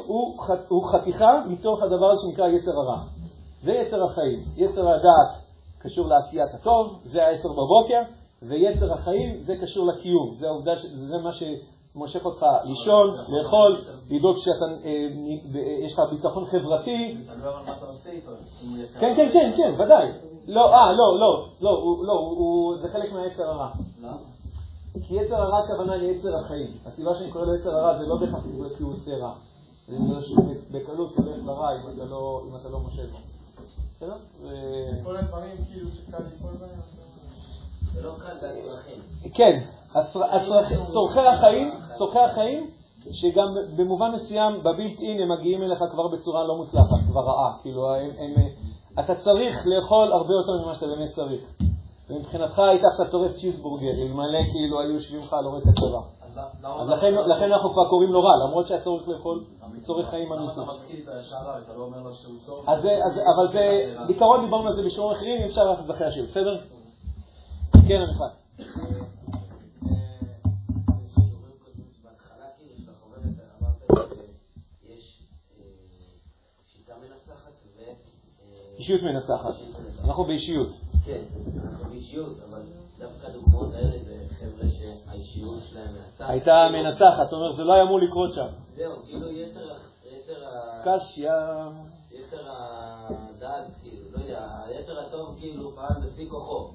הוא חתיכה מתוך הדבר שנקרא יצר הרע. זה יצר החיים. יצר הדעת קשור לעשיית הטוב, זה העשר בבוקר, ויצר החיים זה קשור לקיום. זה העובדה, זה מה מושך אותך לישון, לאכול, לדאוג שאתה, יש לך ביטחון חברתי. כן, כן, כן, כן, ודאי. לא, אה, לא, לא, לא, לא, זה חלק מהיצר הרע. כי יצר הרע הכוונה ליצר החיים. הסיבה שאני קורא לו יצר הרע זה לא בהכרח כי הוא עושה רע. זה בגלל שהוא בקלות הולך לרע אם אתה לא מושך בו. בסדר? כל הדברים כאילו שקל ליפול בהם. זה לא קל, זה הצרכים. כן. צורכי החיים, צורכי החיים, שגם במובן מסוים בבילט אין הם מגיעים אליך כבר בצורה לא מוצלחת, כבר רעה. כאילו, אתה צריך לאכול הרבה יותר ממה שאתה באמת צריך. ומבחינתך היית עכשיו טורף צ'יזבורגר, אלמלא כאילו היו יושבים לך על עורק הצבא. אז לכן, לכן אנחנו כבר קוראים לו רע, למרות שהיה צורך לאכול צורך חיים אמיתי. למה אתה מתחיל את השערה ואתה לא אומר לו שהוא טוב? אבל בעיקרון דיברנו על זה בשיעורים אחרים, אי אפשר לעשות אחרי השיר, בסדר? כן, אני חי. אישיות מנצחת. אנחנו באישיות. כן, אנחנו באישיות, אבל דווקא הדוגמאות האלה זה חבר'ה שהאישיות שלהם מנצחת. הייתה מנצחת, זאת אומרת, זה לא היה אמור לקרות שם. זהו, כאילו יתר ה... קשיא. יתר הדעת, כאילו, לא יודע, היתר הטוב כאילו פעל לפי כוחו.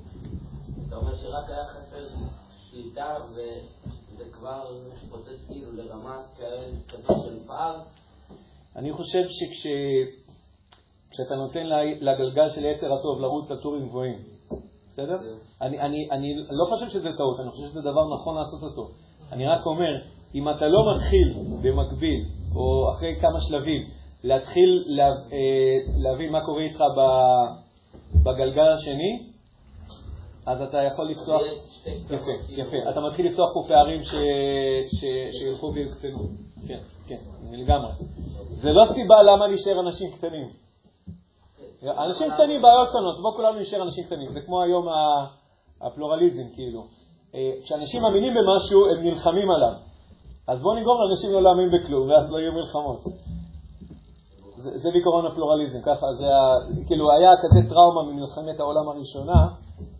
אתה אומר שרק היה חסר שליטה וזה כבר מתפוצץ כאילו לרמת כזאת של פער. אני חושב שכש... כשאתה נותן לגלגל של יצר הטוב לרוץ לטורים גבוהים, בסדר? אני, אני, אני לא חושב שזה טעות, אני חושב שזה דבר נכון לעשות אותו. אני רק אומר, אם אתה לא מתחיל במקביל, או אחרי כמה שלבים, להתחיל לה, אה, להבין מה קורה איתך בגלגל השני, אז אתה יכול לפתוח... יפה, יפה. אתה מתחיל לפתוח פה פערים שילכו ויקטנו. כן, כן, לגמרי. זה לא סיבה למה להישאר אנשים קטנים. אנשים קטנים, בעיות קטנות, בואו כולנו נשאר אנשים קטנים. זה כמו היום הפלורליזם, כאילו. אה, כשאנשים מאמינים במשהו, הם נלחמים עליו. אז בואו נגרום לאנשים לא להאמין בכלום, ואז לא יהיו מלחמות. זה, בעיקרון הפלורליזם, ככה זה, כאילו היה כזה טראומה ממלחמת העולם הראשונה,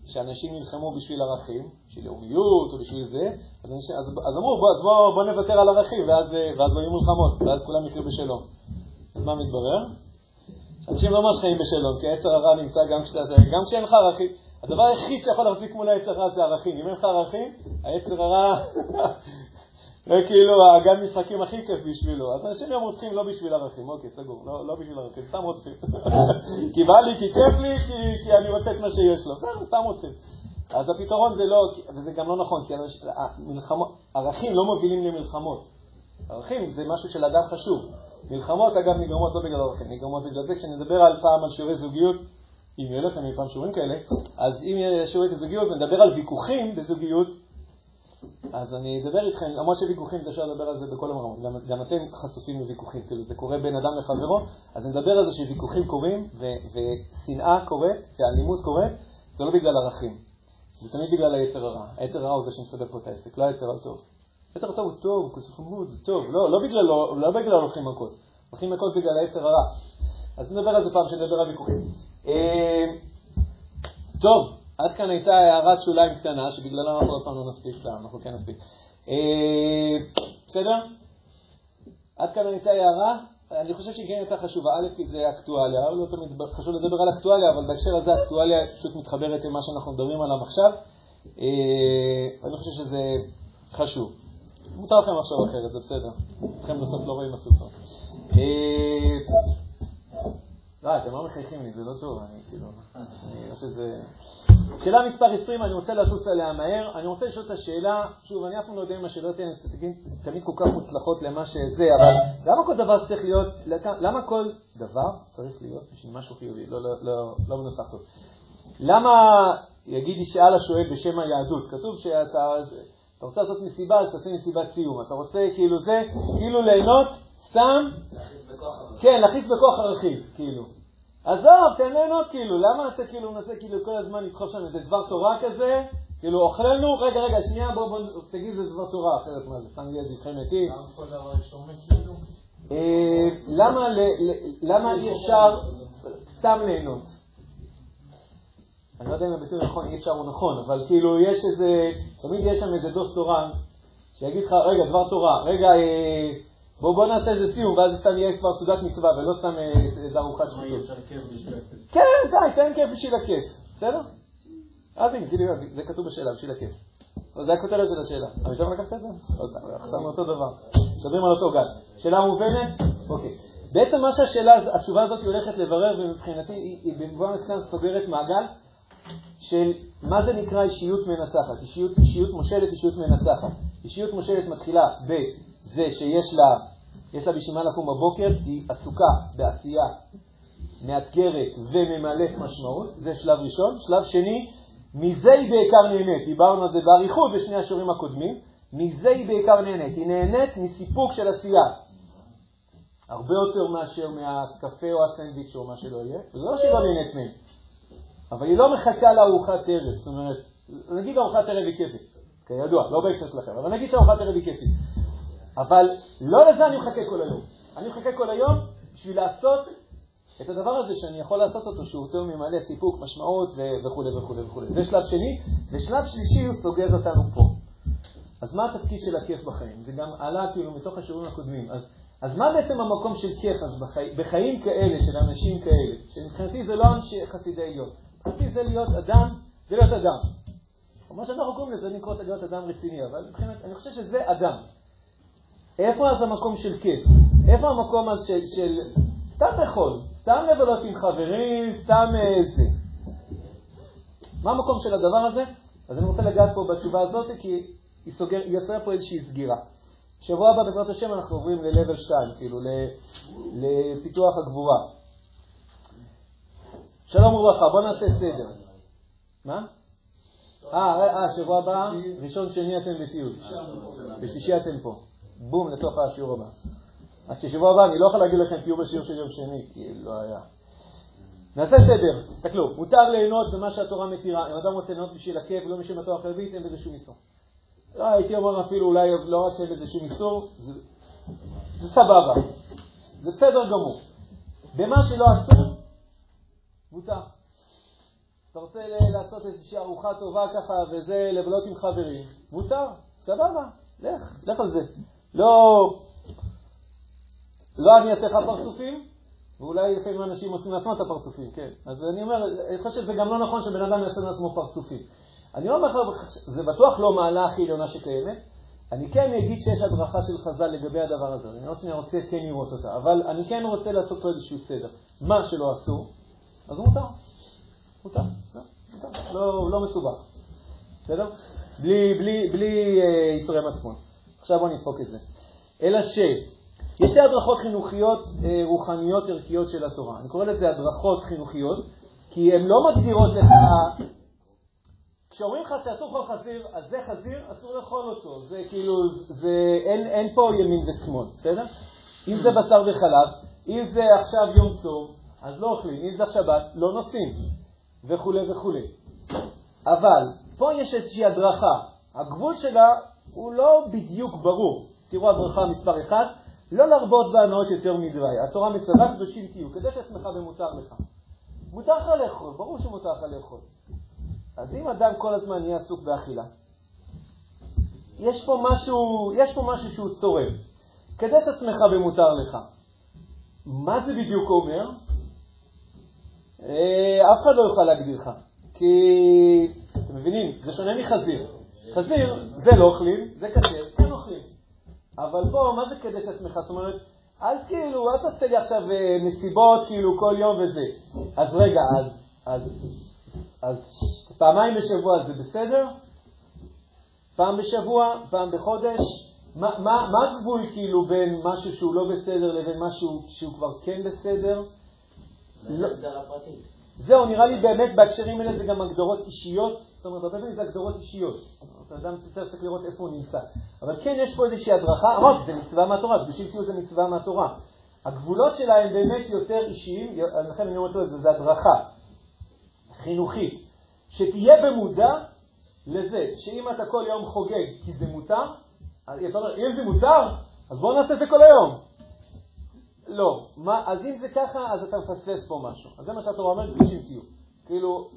שאנשים נלחמו בשביל ערכים, בשביל לאומיות או בשביל זה, אז, אז, אז אמרו בוא, אז בוא, בוא נוותר על ערכים ואז, ואז לא יהיו מלחמות, ואז כולם יחיו בשלום. אז מה מתברר? אנשים לא ממש חיים בשלום, כי היצר הרע נמצא גם, כשאתה, גם כשאין לך ערכים. הדבר היחיד שיכול להחזיק מול היצר הרע זה ערכים. אם אין לך ערכים, היצר הרע זה כאילו הגן משחקים הכי כיף בשבילו. אז אנשים גם רוצחים לא בשביל ערכים, אוקיי, סגור, לא, לא בשביל ערכים, סתם רוצחים. כי בא לי, כי כיף לי, כי, כי אני רוצה את מה שיש לו. בסדר, סתם רוצחים. אז הפתרון זה לא, וזה גם לא נכון, כי המלחמות, ערכים לא מובילים למלחמות. ערכים זה משהו שלאדם חשוב. מלחמות, אגב, נגרמות לא בגלל ערכים, נגרמות בגלל זה. כשנדבר על פעם על שיעורי זוגיות, אם יהיה לכם אי פעם שיעורים כאלה, אז אם יהיה שיעורי זוגיות ונדבר על ויכוחים בזוגיות, אז אני אדבר איתכם, למרות שוויכוחים, אפשר לדבר על זה בכל המרמות, גם, גם אתם חשופים לוויכוחים, כאילו זה קורה בין אדם לחברו, אז נדבר על זה שוויכוחים קורים ושנאה קורית ואלימות קורית, זה לא בגלל ערכים, זה תמיד בגלל היצר הרע. היצר הרע הוא זה שמסדר פה את העסק, לא היצר הטוב. היצר הטוב הוא טוב, הוא כזה חמוד, הוא טוב, לא, לא בגלל, לא, לא בגלל הולכים מכות, הולכים מכות בגלל היצר הרע. אז נדבר על זה פעם שנדבר על ויכוחים. אה, טוב, עד כאן הייתה הערת שוליים קטנה, שבגללה אנחנו עוד פעם לא נספיק אנחנו כן נספיק. אה, בסדר? עד כאן הייתה הערה, אני חושב שהיא כן הייתה חשובה. א', כי זה אקטואליה, לא תמיד חשוב לדבר על אקטואליה, אבל בהקשר הזה אקטואליה פשוט מתחברת עם מה שאנחנו מדברים עליו עכשיו. אה, אני חושב שזה חשוב. מותר לכם לחשוב אחרת, זה בסדר. אתכם בסוף לא רואים הסופר. אה, לא, אתם לא מחייכים לי, זה לא טוב, אני כאילו, שזה... שאלה מספר 20, אני רוצה לשוץ עליה מהר. אני רוצה לשאול את השאלה, שוב, אני אף פעם לא יודע אם השאלות האלה תמיד כל כך מוצלחות למה שזה, אבל למה כל דבר צריך להיות, למה כל דבר צריך להיות בשביל משהו חיובי? לא, לא, לא, לא מנוסח טוב. למה, יגיד ישאל השואל בשם היהדות, כתוב שאתה אתה רוצה לעשות מסיבה, אז תעשה מסיבת סיום. אתה רוצה כאילו זה, כאילו ליהנות, סתם, כן, להכניס בכוח ערכים, כאילו. עזוב, תן ליהנות כאילו, למה אתה כאילו מנסה כאילו כל הזמן לדחוף שם איזה דבר תורה כזה, כאילו אוכלנו, רגע, רגע, שנייה, בוא, בוא, תגיד איזה דבר תורה, אחרת מה זה, סתם יהיה זבחי מתים. למה אי אפשר סתם ליהנות? אני לא יודע אם הביטוי נכון, אי אפשר או נכון, אבל כאילו יש איזה, תמיד יש שם איזה דוס תורן, שיגיד לך, רגע, דבר תורה, רגע, אה, בואו בוא נעשה איזה סיום, ואז סתם יהיה כבר סעודת מצווה, ולא סתם איזה ארוחת שחיתות. כן, די, תן כיף בשביל הכיף, בסדר? אז הנה, תראי, זה כתוב בשאלה, בשביל הכיף. זה הכותרת של השאלה. אני עכשיו לקחת את זה? עכשיו אותו דבר. מדברים על אותו גל. שאלה מובנת? אוקיי. בעצם מה שהשאלה, התשובה הזאת הולכת לברר, ומבחינתי היא במובן מסוים סוגרת מעגל של מה זה נקרא אישיות מנצחת. אישיות, אישיות מושלת, אישיות מנצחת. אישיות מושלת מתחילה ב... זה שיש לה, יש לה בשביל מה לקום בבוקר, היא עסוקה בעשייה מאתגרת וממלאת משמעות, זה שלב ראשון. שלב שני, מזה היא בעיקר נהנית, דיברנו על זה באריכות בשני השיעורים הקודמים, מזה היא בעיקר נהנית, היא נהנית מסיפוק של עשייה. הרבה יותר מאשר מהקפה או הסנדוויץ' או מה שלא יהיה, לא שהיא לא נהנית מהם, אבל היא לא מחכה לארוחת ערב, זאת אומרת, נגיד ארוחת ערב היא כיפית, כידוע, לא בהקשר שלכם, אבל נגיד שארוחת ערב היא כיפית. אבל לא לזה אני מחכה כל היום. אני מחכה כל היום בשביל לעשות את הדבר הזה שאני יכול לעשות אותו, שהוא יותר ממלא סיפוק, משמעות וכו' וכו' וכו'. זה שלב שני. ושלב שלישי הוא סוגר אותנו פה. אז מה התפקיד של הכיף בחיים? זה גם עלה כאילו מתוך השיעורים הקודמים. אז, אז מה בעצם המקום של כיף אז בחי, בחיים כאלה, של אנשים כאלה? שמבחינתי זה לא אנשי חסידי עליון. מבחינתי זה להיות אדם, זה להיות אדם. מה שאנחנו קוראים לזה נקרא להיות אדם רציני, אבל מבחינת, אני חושב שזה אדם. איפה אז המקום של כיף? איפה המקום אז של, של סתם לאכול, סתם לבלות עם חברים, סתם זה? מה המקום של הדבר הזה? אז אני רוצה לגעת פה בתשובה הזאת, כי היא, סוגר, היא עושה פה איזושהי סגירה. שבוע הבא, בעזרת השם, אנחנו עוברים ל-level 2, כאילו לפיתוח הגבורה. שלום וברכה, בואו נעשה סדר. מה? אה, אה, שבוע הבא, ראשון, שני אתם בטיול. בשלישי אתם פה. בום, לתוך השיעור הבא. אז ששבוע הבא אני לא יכול להגיד לכם תהיו בשיעור של יום שני, כי לא היה. נעשה סדר, תסתכלו, מותר ליהנות במה שהתורה מתירה. אם אדם רוצה ליהנות בשביל הכיף ולא בשביל מטרה חיובית, אין בזה שום איסור. לא, הייתי אומר אפילו אולי לא רק שאין בזה שום איסור, זה סבבה, זה בסדר גמור. במה שלא אסור, מותר. אתה רוצה לעשות איזושהי ארוחה טובה ככה וזה, לבלות עם חברים, מותר, סבבה, לך, לך על זה. לא, לא אני אעשה לך פרצופים, ואולי לפעמים אנשים עושים לעצמם את הפרצופים, כן. אז אני אומר, אני חושב שזה גם לא נכון שבן אדם יעשה לעצמו פרצופים. אני לא אומר זה בטוח לא מעלה הכי עליונה שקיימת. אני כן אגיד שיש הדרכה של חז"ל לגבי הדבר הזה. אני לא רוצה כן לראות אותה, אבל אני כן רוצה לעשות פה איזשהו סדר. מה שלא אסור, אז הוא מותר. מותר, לא, מותר. לא, לא מסובך. בסדר? בלי, בלי, בלי אה, ייסורי מצפון. עכשיו בוא נדפוק את זה. אלא ש... יש שתי הדרכות חינוכיות אה, רוחניות ערכיות של התורה. אני קורא לזה הדרכות חינוכיות, כי הן לא מגדירות לך... כשאומרים לך שאסור לאכול חזיר, אז זה חזיר, אסור לאכול אותו. זה כאילו, זה, אין, אין פה ימין ושמאל, בסדר? אם זה בשר וחלב, אם זה עכשיו יום טוב, אז לא אוכלים, אם זה שבת, לא נוסעים, וכולי וכולי. אבל פה יש איזושהי הדרכה. הגבול שלה הוא לא בדיוק ברור. תראו הדרכה מספר 1, לא להרבות בהנאות יותר מדברי. התורה מצווה קדושים תהיו, כדי שאצמך במותר לך. מותר לך לאכול, ברור שמותר לך לאכול. אז אם אדם כל הזמן יהיה עסוק באכילה, יש פה משהו, יש פה משהו שהוא צורם. כדי שעצמך במותר לך. מה זה בדיוק אומר? אה, אף אחד לא יוכל להגדיר לך. כי, אתם מבינים, זה שונה מחזיר. חזיר, זה לא אוכלים, זה כשר, כן אוכלים. אבל פה, מה זה קדש עצמך? זאת אומרת, אל כאילו, אל תעשה לי עכשיו אה, מסיבות כאילו כל יום וזה. אז רגע, אז, אז, אז פעמיים בשבוע זה בסדר? פעם בשבוע? פעם בחודש? מה הגבול כאילו בין משהו שהוא לא בסדר לבין משהו שהוא כבר כן בסדר? לא. זהו, נראה לי באמת בהקשרים האלה זה גם הגדרות אישיות, זאת אומרת, הרבה פעמים זה הגדרות אישיות. אדם צריך לראות איפה הוא נמצא. אבל כן, יש פה איזושהי הדרכה, אמרתי, זה מצווה מהתורה, קדושים תהיו זה מצווה מהתורה. הגבולות שלה הם באמת יותר אישיים, לכן אני אומר זה, זה הדרכה חינוכית, שתהיה במודע לזה שאם אתה כל יום חוגג כי זה מותר, אתה אומר, אם זה מותר, אז בואו נעשה את זה כל היום. לא. מה, אז אם זה ככה, אז אתה מפספס פה משהו. אז זה מה שהתורה אומרת, קדושים תהיו. כאילו,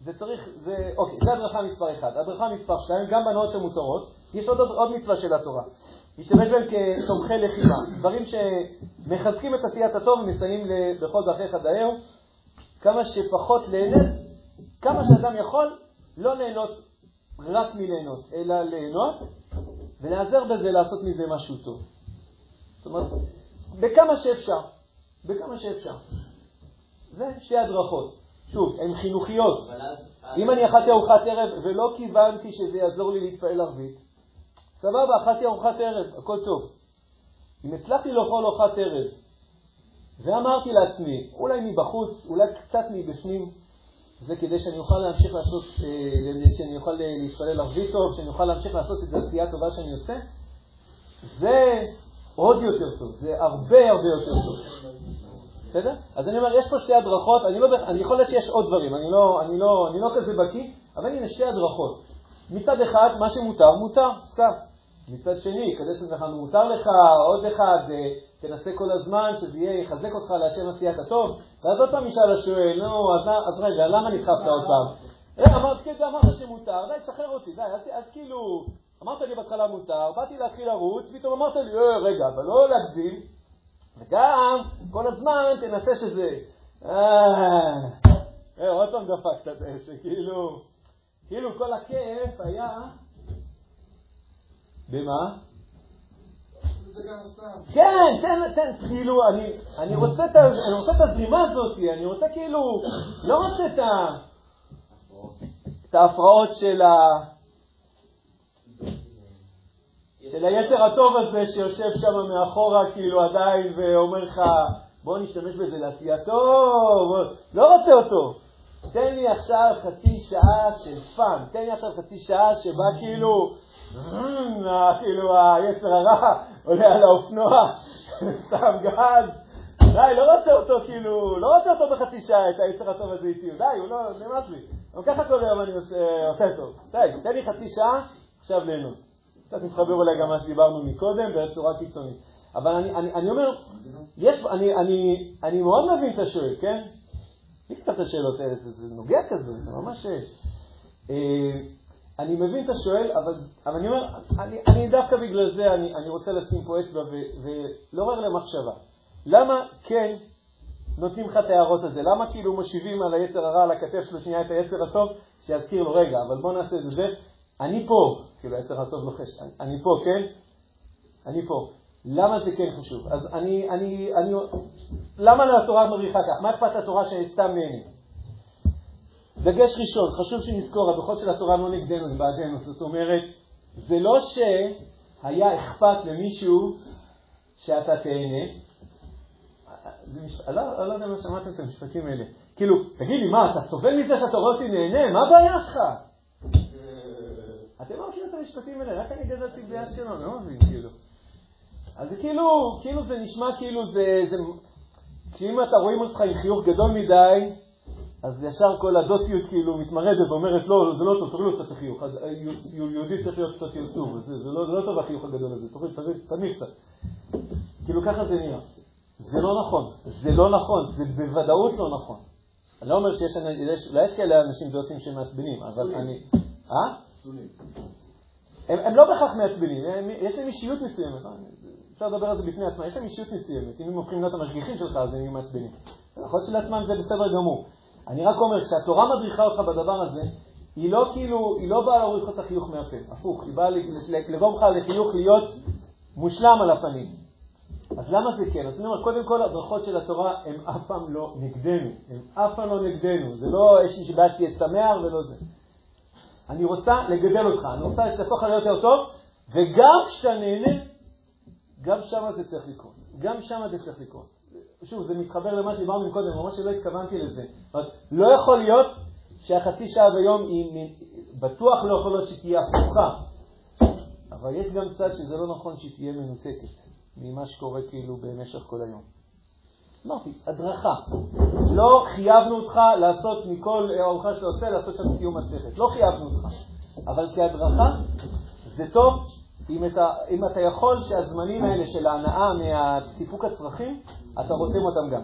זה צריך, זה, אוקיי, זה הדרכה מספר 1. הדרכה מספר 2, גם בנאות שמותרות, יש עוד, עוד מצווה של התורה. להשתמש בהם כתומכי לחימה, דברים שמחזקים את עשיית הטוב ומסייעים בכל דרכי חדאהו, כמה שפחות ליהנות, כמה שאדם יכול לא ליהנות רק מליהנות, אלא ליהנות ולהיעזר בזה לעשות מזה משהו טוב. זאת אומרת, בכמה שאפשר, בכמה שאפשר. זה שתי הדרכות. שוב, הן חינוכיות. אם אני אכלתי ארוחת ערב ולא כיוונתי שזה יעזור לי להתפעל ערבית, סבבה, אכלתי ארוחת ערב, הכל טוב. אם הצלחתי לאכול ארוחת ערב ואמרתי לעצמי, אולי מבחוץ, אולי קצת מבפנים, זה כדי שאני אוכל להמשיך לעשות, אה, שאני אוכל להתפלל ערבית טוב, שאני אוכל להמשיך לעשות את העשייה הטובה שאני עושה, זה עוד יותר טוב, זה הרבה הרבה יותר טוב. בסדר? אז אני אומר, יש פה שתי הדרכות, אני, לא, אני יכול לדעת שיש עוד דברים, אני לא, אני לא, אני לא כזה בקיא, אבל הנה שתי הדרכות. מצד אחד, מה שמותר, מותר, סתם. מצד שני, כדי שזה מותר לך, עוד אחד, אה, תנסה כל הזמן שזה יהיה, יחזק אותך להשם עשיית הטוב, ואז עוד פעם ישאל השואל, נו, אז, אז רגע, למה נדחפת עוד פעם? אה, אמרת, כן, אמרת שמותר, די, תשחרר אותי, די, אז כאילו, אמרת לי בהתחלה מותר, באתי להתחיל לרוץ, פתאום אמרת לי, אה, רגע, אבל לא להגזים, וגם, כל הזמן תנסה שזה... אה, אה, עוד פעם דפקת את העסק, כאילו, כאילו כל הכיף היה... במה? כן, תן, תן, כאילו, אני, רוצה את, הזרימה הזאת, אני רוצה כאילו, לא רוצה את ההפרעות של ה... של היצר הטוב הזה שיושב שם מאחורה, כאילו עדיין, ואומר לך, בוא נשתמש בזה לעשייה טוב, לא רוצה אותו. תן לי עכשיו חצי שעה של fun, תן לי עכשיו חצי שעה שבה כאילו, אה, כאילו היצר הרע עולה על האופנוע, שם גז, די, לא רוצה אותו כאילו, לא רוצה אותו בחצי שעה, את היצר הטוב הזה איתי, די, הוא לא, נמאס לי. גם ככה כל היום אני עושה טוב. די, תן לי חצי שעה, עכשיו ליהנות. קצת מתחבר אולי גם מה שדיברנו מקודם, בצורה קיצונית. אבל אני, אני, אני אומר, יש, אני, אני, אני מאוד מבין את השואל, כן? מי קצת השאלות האלה, זה, זה נוגע כזה, זה ממש... אה, אני מבין את השואל, אבל, אבל אני אומר, אני, אני דווקא בגלל זה, אני, אני רוצה לשים פה אצבע ולעורר למחשבה. למה כן נותנים לך את ההערות הזה? למה כאילו מושיבים על היצר הרע, על הכתף שלו שנייה את היצר הטוב, שיזכיר לו, רגע, אבל בוא נעשה את זה. אני פה, כאילו היצר הטוב לוחש, אני, פה, כן? אני פה. למה זה כן חשוב? אז אני, אני, אני, למה התורה מדריכה כך? מה אכפת לתורה סתם נהנה? דגש ראשון, חשוב שנזכור, הדוחות של התורה לא נגדנו, זה בעדנו. זאת אומרת, זה לא שהיה אכפת למישהו שאתה תהנה. אני לא, לא יודע מה שמעתם את המשפטים האלה. כאילו, תגיד לי, מה, אתה סובל מזה שאתה רואה אותי נהנה? מה הבעיה שלך? אתם לא מכירים את המשפטים האלה, רק אני גדלתי באשקלון, לא מבין, כאילו. אז זה כאילו, כאילו זה נשמע כאילו זה, זה, שאם אתה רואים אותך עם חיוך גדול מדי, אז ישר כל הדוסיות כאילו מתמרדת ואומרת, לא, זה לא טוב, תוריד לו קצת החיוך. יהודי צריך להיות קצת יוצוב, זה, זה, לא, זה לא טוב החיוך הגדול הזה, תוריד, קצת. כאילו ככה זה נראה. זה לא נכון, זה לא נכון, זה בוודאות לא נכון. אני לא אומר שיש, אולי יש כאלה אנשים דוסים שמעצבנים, אבל אני... אה? הם, הם לא בהכרח מעצבנים, יש להם אישיות מסוימת. אפשר לדבר על זה בפני עצמם, יש להם אישיות מסוימת, אם הם הופכים להיות המשגיחים שלך אז הם יהיו מעצבנים. יכול להיות שלעצמם זה בסדר גמור. אני רק אומר, כשהתורה מדריכה אותך בדבר הזה, היא לא כאילו, היא לא באה להוריד לך את החיוך מהפה, הפוך, היא באה לגרום לך לחיוך להיות מושלם על הפנים. אז למה זה כן? אז אני אומר, קודם כל הברכות של התורה הן אף פעם לא נגדנו, הן אף פעם לא נגדנו, זה לא יש לי בעיה שתהיה שמח ולא זה. אני רוצה לגדל אותך, אני רוצה שתהפוך להיות טוב, וגם כשאתה נהנה, גם שם זה צריך לקרות. גם שם זה צריך לקרות. שוב, זה מתחבר למה שדיברנו קודם, ממש שלא התכוונתי לזה. זאת לא יכול להיות שהחצי שעה ביום היא בטוח לא יכול להיות שתהיה הפוכה, אבל יש גם צד שזה לא נכון שהיא תהיה מנותקת ממה שקורה כאילו במשך כל היום. אמרתי, הדרכה. לא חייבנו אותך לעשות מכל ארוחה שאתה עושה, לעשות שם סיום מסכת. לא חייבנו אותך. אבל כהדרכה זה טוב אם אתה, אם אתה יכול שהזמנים האלה של ההנאה מהסיפוק הצרכים, אתה רותם אותם גם.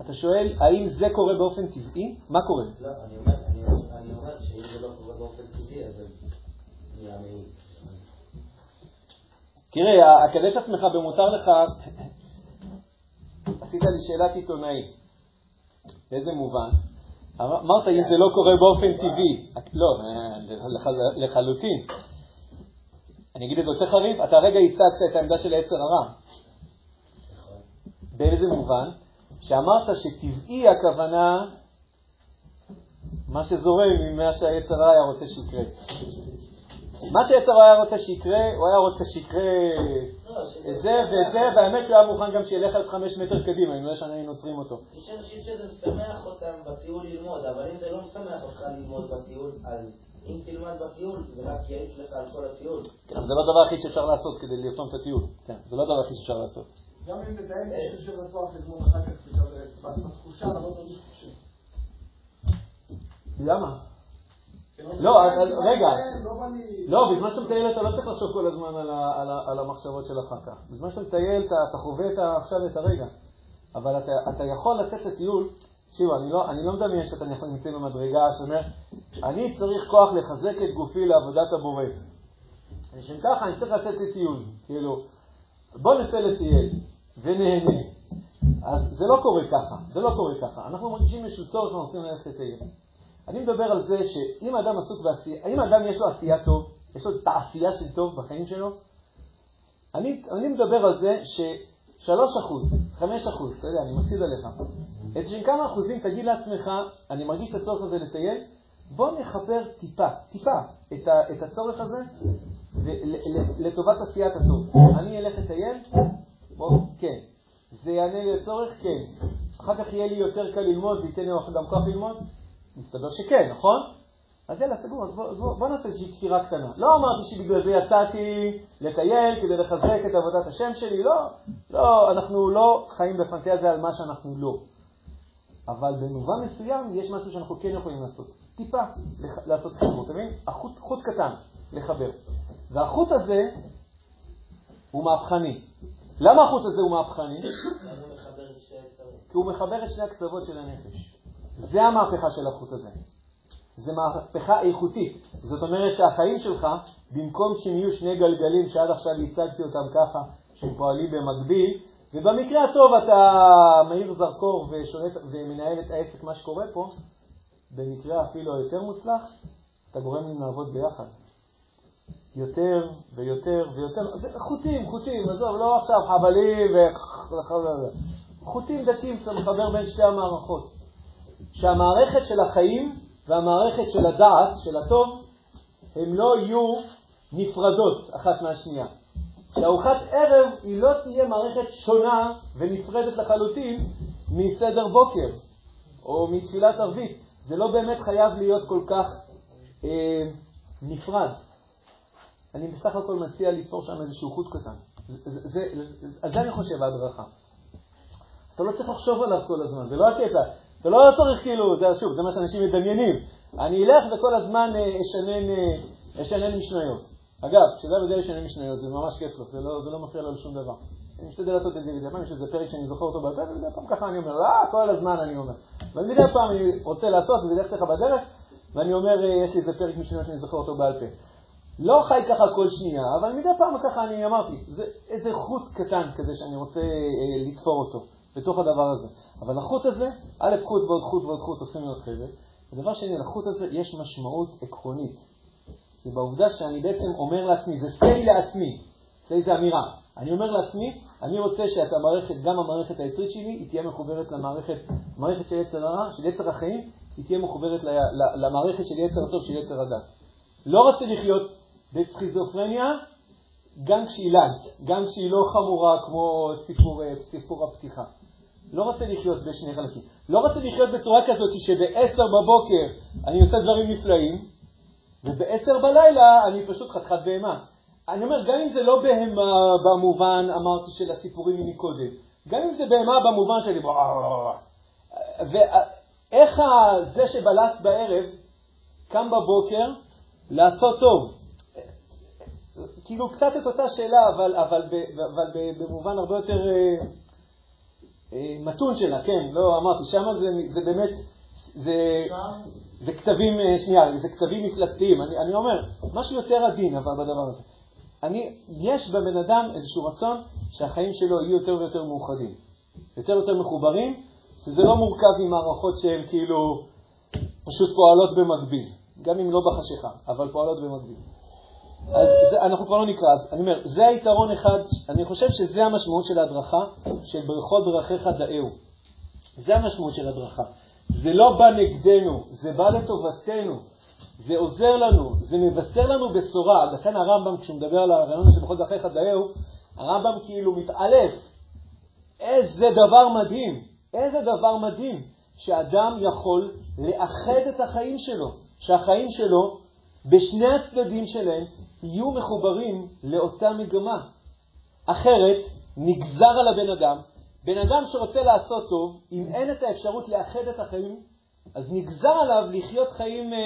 אתה שואל, האם זה קורה באופן טבעי? מה קורה? לא, אני אומר שאם זה לא קורה באופן טבעי, אז זה. תראה, הקדש עצמך במותר לך, עשית לי שאלת עיתונאי. באיזה מובן? אמרת אם זה לא קורה באופן טבעי. לא, לחלוטין. אני אגיד את זה יותר חריף, אתה הרגע הצגת את העמדה של היצר הרע. באיזה מובן? שאמרת שטבעי הכוונה מה שזורם ממה שהיצר הרע היה רוצה שיקרה. מה שיצר היה רוצה שיקרה, הוא היה רוצה שיקרה את זה ואת זה, והאמת שהוא היה מוכן גם שילך עד חמש מטר קדימה, אם לא יש היינו עוצרים אותו. יש אנשים שזה משמח אותם בטיול ללמוד, אבל אם זה לא משמח אותך ללמוד בטיול, אז אם תלמד בטיול, זה רק יעיץ לך על כל הטיול. כן, זה לא הדבר הכי שאפשר לעשות כדי לרתום את הטיול. כן, זה לא הדבר הכי שאפשר לעשות. גם אם תתאם את של רצוח לגמור אחר כך, בתחושה, לא תרגיש חופשי. למה? לא, רגע, לא, בזמן שאתה מטייל אתה לא צריך לחשוב כל הזמן על המחשבות של אחר כך. בזמן שאתה מטייל אתה חווה עכשיו את הרגע. אבל אתה יכול לצאת לטיול, תקשיבו, לא, אני לא מדמיין שאתה נמצא במדרגה שאומר, אני צריך כוח לחזק את גופי לעבודת הבורא. לשם ככה אני צריך לצאת לטיול. כאילו, בוא נצא לטייל ונהנה. אז זה לא קורה ככה, זה לא קורה ככה. אנחנו מרגישים איזשהו צורך ואנחנו רוצים ללכת לטייל. אני מדבר על זה שאם אדם עסוק בעשייה, האם אדם יש לו עשייה טוב, יש לו תעשייה של טוב בחיים שלו, אני, אני מדבר על זה ש-3%, 5%, אתה יודע, אני מפסיד עליך. איזה כמה אחוזים תגיד לעצמך, אני מרגיש את הצורך הזה לטייל, בוא נחבר טיפה, טיפה, את, ה, את הצורך הזה לטובת עשיית הטוב. אני אלך לטייל? בוא, כן. זה יענה לי לצורך? כן. אחר כך יהיה לי יותר קל ללמוד, זה ייתן לי גם כוח ללמוד? מסתבר שכן, נכון? אז יאללה, סגור, אז בוא, בוא, בוא נעשה איזושהי כפירה קטנה. לא אמרתי שבגלל זה יצאתי לטייל כדי לחזק את עבודת השם שלי, לא, לא, אנחנו לא חיים בפנטזיה על מה שאנחנו לא. אבל במובן מסוים יש משהו שאנחנו כן יכולים לעשות. טיפה לח... לעשות חיבור, אתה מבין? החוט, חוט קטן לחבר. והחוט הזה הוא מהפכני. למה החוט הזה הוא מהפכני? כי הוא מחבר את שני הקצוות של הנפש. זה המהפכה של החוט הזה. זה מהפכה איכותית. זאת אומרת שהחיים שלך, במקום שהם יהיו שני גלגלים שעד עכשיו הצגתי אותם ככה, שהם פועלים במקביל, ובמקרה הטוב אתה מאיר זרקור ושולט ומנהל את העסק, מה שקורה פה, במקרה אפילו היותר מוצלח, אתה גורם להם לעבוד ביחד. יותר ויותר ויותר, חוטים, חוטים, עזוב, לא עכשיו חבלים ו... חוטים דתיים שאתה מחבר בין שתי המערכות. שהמערכת של החיים והמערכת של הדעת, של הטוב, הם לא יהיו נפרדות אחת מהשנייה. שארוחת ערב היא לא תהיה מערכת שונה ונפרדת לחלוטין מסדר בוקר או מתפילת ערבית. זה לא באמת חייב להיות כל כך אה, נפרד. אני בסך הכל מציע לתפור שם איזשהו חוט קטן. על זה אני חושב ההדרכה. אתה לא צריך לחשוב עליו כל הזמן, זה לא הקטע. אתה לא צריך כאילו, זה שוב, זה מה שאנשים מדמיינים. אני אלך וכל הזמן אה, אשנן, אה, אשנן משניות. אגב, כשאדם יודע לשנן משניות, זה ממש כיף לו, זה לא, זה לא מפריע לו לשום דבר. אני משתדל לעשות את זה מדי פעם, יש איזה פרק שאני זוכר אותו בעל ומדי פעם ככה אני אומר, אה, כל הזמן אני אומר. ומדי פעם אני רוצה לעשות, וזה ילך לך בדרך, ואני אומר, אה, יש לי איזה פרק משניות שאני זוכר אותו בעל פה. לא חי ככה כל שנייה, אבל מדי פעם ככה אני אמרתי, זה איזה חוט קטן כזה שאני רוצה אה, לתפור אותו בתוך הדבר הזה. אבל החוט הזה, א', חוט ועוד חוט ועוד חוט הופכים להיות חבל. ודבר שני, לחוט הזה יש משמעות עקרונית. זה בעובדה שאני בעצם אומר לעצמי, זה סטי לעצמי, סטי זה אמירה. אני אומר לעצמי, אני רוצה שאת המערכת, גם המערכת היצרית שלי, היא תהיה מחוברת למערכת, מערכת של יצר הרע, של יצר החיים, היא תהיה מחוברת למערכת של יצר הטוב, של יצר הדת. לא רוצה לחיות בסכיזופרניה, גם כשהיא לאט, גם כשהיא לא חמורה כמו סיפור, סיפור הפתיחה. לא רוצה לחיות בשני חלקים. לא רוצה לחיות בצורה כזאת שב-10 בבוקר אני עושה דברים נפלאים, וב-10 בלילה אני פשוט חתיכת בהמה. אני אומר, גם אם זה לא בהמה במובן, אמרתי, של הסיפורים מקודם, גם אם זה בהמה במובן שלי, ואיך זה שבלט בערב קם בבוקר לעשות טוב? כאילו קצת את אותה שאלה, אבל, אבל, אבל במובן הרבה יותר אה, מתון שלה, כן, לא אמרתי, שם זה, זה באמת, זה, זה כתבים, אה, שנייה, זה כתבים מפלטתיים. אני, אני אומר, משהו יותר עדין אבל בדבר הזה. אני, יש בבן אדם איזשהו רצון שהחיים שלו יהיו יותר ויותר מאוחדים, יותר ויותר מחוברים, שזה לא מורכב ממערכות שהן כאילו פשוט פועלות במקביל, גם אם לא בחשיכה, אבל פועלות במקביל. אז זה, אנחנו כבר לא נקרא, אז אני אומר, זה היתרון אחד, אני חושב שזה המשמעות של ההדרכה, של ברכות דרכיך דאהו. זה המשמעות של הדרכה. זה לא בא נגדנו, זה בא לטובתנו, זה עוזר לנו, זה מבשר לנו בשורה. לכן הרמב"ם, כשהוא מדבר על הרעיון של ברכות דרכיך דאהו, הרמב"ם כאילו מתעלף. איזה דבר מדהים, איזה דבר מדהים, שאדם יכול לאחד את החיים שלו, שהחיים שלו, בשני הצדדים שלהם, יהיו מחוברים לאותה מגמה. אחרת, נגזר על הבן אדם, בן אדם שרוצה לעשות טוב, אם אין את האפשרות לאחד את החיים, אז נגזר עליו לחיות חיים, אה,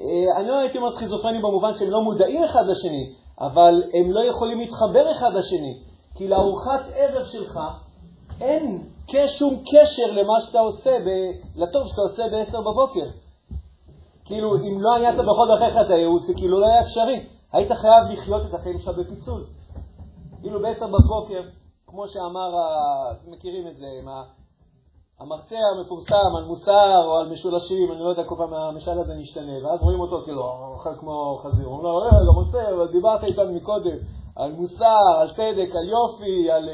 אה, אני לא הייתי אומר סכיזופרנים במובן שהם לא מודעים אחד לשני, אבל הם לא יכולים להתחבר אחד לשני, כי לארוחת ערב שלך אין שום קשר למה שאתה עושה, ב, לטוב שאתה עושה ב-10 בבוקר. כאילו, אם לא היית בכל דרכיך את הייעוץ, זה כאילו לא היה אפשרי. היית חייב לחיות את החיים שלך בפיצול. כאילו בעשר בבוקר, כמו שאמר, אתם מכירים את זה, מה, המרצה המפורסם על מוסר או על משולשים, אני לא יודע, כל פעם המשל הזה משתנה, ואז רואים אותו כאילו אוכל כמו חזיר. הוא אומר לו, רגע, רוצה, אבל דיברת איתנו מקודם על מוסר, על צדק, על יופי, על,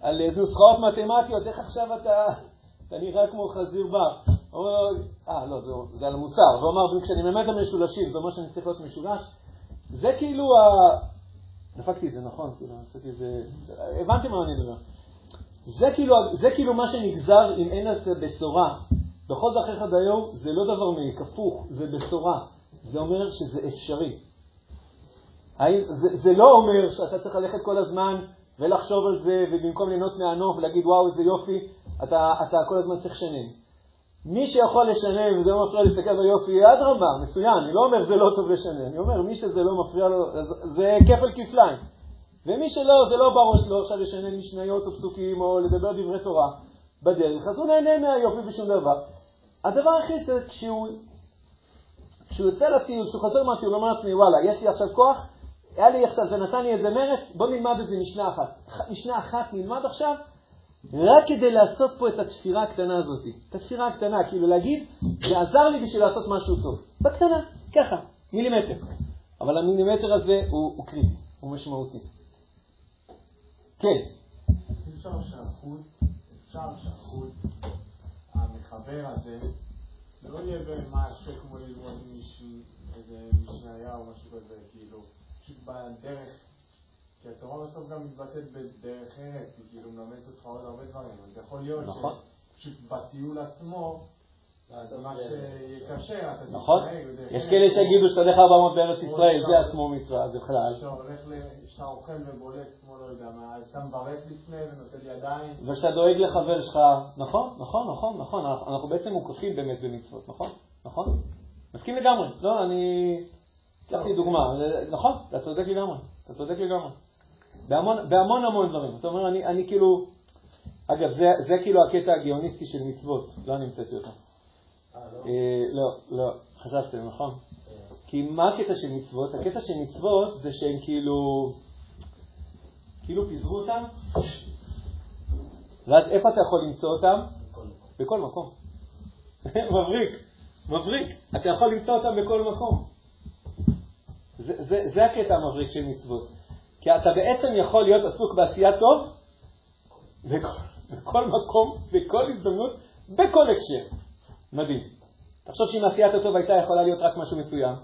על נוסחאות מתמטיות, איך עכשיו אתה, אתה נראה כמו חזיר בר? אה, לא, זה, זה על המוסר. הוא אמר, כשאני מלמד את המשולשים, זה אומר שאני צריך להיות משולש. זה כאילו ה... דפקתי את זה, נכון, כאילו, עשיתי את זה... הבנתי מה אני מדבר. זה כאילו, זה כאילו מה שנגזר אם אין את הבשורה. בכל דרכיך דיו זה לא דבר מעיק, הפוך, זה בשורה. זה אומר שזה אפשרי. זה, זה לא אומר שאתה צריך ללכת כל הזמן ולחשוב על זה, ובמקום לנוס מהנוף ולהגיד וואו איזה יופי, אתה, אתה כל הזמן צריך לשנן. מי שיכול לשנן וזה לא מפריע להסתכל ביופי, אדרבה, מצוין, אני לא אומר זה לא טוב לשנן, אני אומר מי שזה לא מפריע לו, זה כפל כפליים. ומי שלא, זה לא בראש לו עכשיו לשנן משניות או פסוקים או לדבר דברי תורה בדרך, אז הוא נהנה מהיופי ושום דבר. הדבר הכי זה כשהוא, כשהוא יוצא לטיול, כשהוא חוזר מהטיול, הוא אומר לעצמי, וואלה, יש לי עכשיו כוח, היה לי עכשיו, זה נתן לי איזה מרץ, בוא נלמד איזה משנה אחת. משנה אחת נלמד עכשיו, רק כדי לעשות פה את התפירה הקטנה הזאת. את התפירה הקטנה, כאילו להגיד, זה עזר לי בשביל לעשות משהו טוב. בקטנה, ככה, מילימטר. אבל המילימטר הזה הוא, הוא קריטי, הוא משמעותי. כן. אפשר שהחוט, אפשר שהחוט המחבר הזה לא יהיה במשהו כמו ללמוד איזה משניה או משהו כזה, כאילו, פשוט בדרך, כי התורה בסוף גם מתבטאת בדרך ארץ, היא כאילו מלמדת אותך עוד הרבה דברים, אז יכול להיות נכון. שפשוט בטיול עצמו נכון. יש כאלה שיגידו שאתה הולך 400 בארץ ישראל, זה עצמו מצווה, זה בכלל. שאתה אוכל ובולט, כמו לא יודע מה, אתה מברך לפני ונותן ידיים. ושאתה דואג לחבר שלך, נכון, נכון, נכון, נכון, אנחנו בעצם מוקפים באמת במצוות, נכון? נכון? מסכים לגמרי. לא, אני... אקח לי דוגמה. נכון, אתה צודק לגמרי. אתה צודק לגמרי. בהמון המון דברים. אתה אומר, אני כאילו... אגב, זה כאילו הקטע הגאוניסטי של מצוות, לא אני המצאתי אותו. אה, לא, לא, חשבתם, נכון? כן. כי מה הקטע של מצוות? הקטע של מצוות זה שהם כאילו, כאילו פיזרו אותם, ואז איפה אתה יכול למצוא אותם? בכל מקום. מבריק, מבריק. אתה יכול למצוא אותם בכל מקום. זה, זה, זה הקטע המבריק של מצוות. כי אתה בעצם יכול להיות עסוק בעשייה טוב בכל, בכל מקום, בכל הזדמנות, בכל הקשר. מדהים. תחשוב שאם עשיית הטוב הייתה יכולה להיות רק משהו מסוים,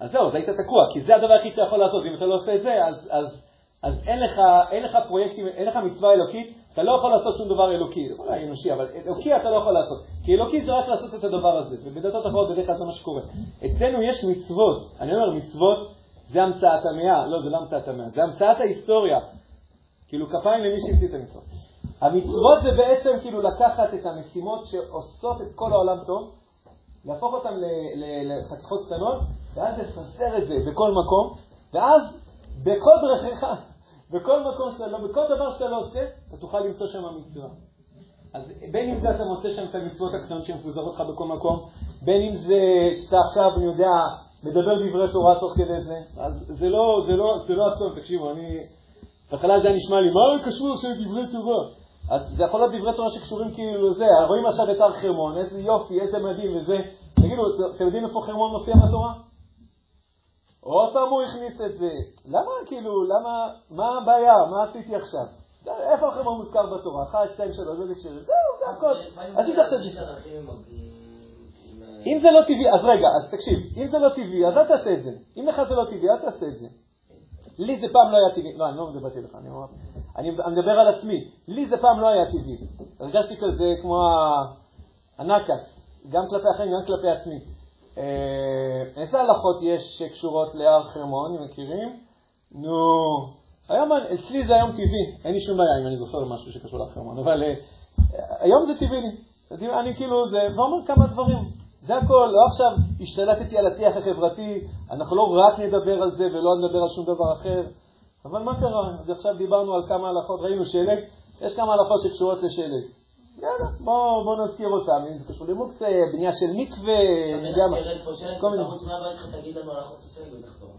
אז זהו, אז היית תקוע, כי זה הדבר היחיד שאתה יכול לעשות, ואם אתה לא עושה את זה, אז, אז, אז אין, לך, אין לך פרויקטים, אין לך מצווה אלוקית, אתה לא יכול לעשות שום דבר אלוקי, אולי אנושי, אבל אלוקי אתה לא יכול לעשות, כי אלוקי זה רק לעשות את הדבר הזה, ובדתות אחרות בדרך כלל זה מה שקורה. אצלנו יש מצוות, אני אומר מצוות זה המצאת המאה, לא, זה לא המצאת המאה, זה המצאת ההיסטוריה. כאילו כפיים למי שהמציא את המצוות. המצוות זה בעצם כאילו לקחת את המשימות שעושות את כל העולם טוב, להפוך אותן לחתיכות קטנות, ואז לפזר את זה בכל מקום, ואז בכל דרכיך, בכל מקום שאתה לא, בכל דבר שאתה לא עושה, אתה תוכל למצוא שם מצווה. אז בין אם זה אתה מוצא שם את המצוות הקטנות שמפוזרות לך בכל מקום, בין אם זה שאתה עכשיו, אני יודע, מדבר דברי תורה תוך כדי זה, אז זה לא, זה לא, זה לא אסון, תקשיבו, אני, בהתחלה זה היה נשמע לי, מה קשור עכשיו לדברי תורה? אז זה יכול להיות דברי תורה שקשורים כאילו לזה, רואים עכשיו את הר חרמון, איזה יופי, איזה מדהים וזה. תגידו, אתם יודעים איפה חרמון מופיע בתורה? עוד פעם הוא הכניס את זה. למה, כאילו, למה, מה הבעיה? מה עשיתי עכשיו? איפה החרמון מוזכר בתורה? אחת, שתיים, שלוש, קשרים? זהו, זה הכל. עשית עכשיו... אם זה לא טבעי, אז רגע, אז תקשיב, אם זה לא טבעי, אז אל תעשה את זה. אם לך זה לא טבעי, אל תעשה את זה. לי זה פעם לא היה טבעי, לא, אני לא מדבר לך, אני, אומר, אני מדבר על עצמי. לי זה פעם לא היה טבעי. הרגשתי כזה כמו הנקס, גם כלפי אחרים, גם כלפי עצמי. אה, איזה הלכות יש שקשורות להר חרמון, מכירים? נו, היום, אצלי זה היום טבעי, אין לי שום בעיה אם אני זוכר משהו שקשור להר חרמון, אבל אה, היום זה טבעי לי. אני כאילו, זה, ואומר כמה דברים. זה הכל, לא עכשיו השתלטתי על השיח החברתי, אנחנו לא רק נדבר על זה ולא נדבר על שום דבר אחר, אבל מה קרה? עכשיו דיברנו על כמה הלכות, ראינו שלג, יש כמה הלכות שקשורות לשלג. יאללה, בואו בוא נזכיר אותם, אם זה קשור למוקצה, בנייה של מקווה, אני יודע מה. כל מיני.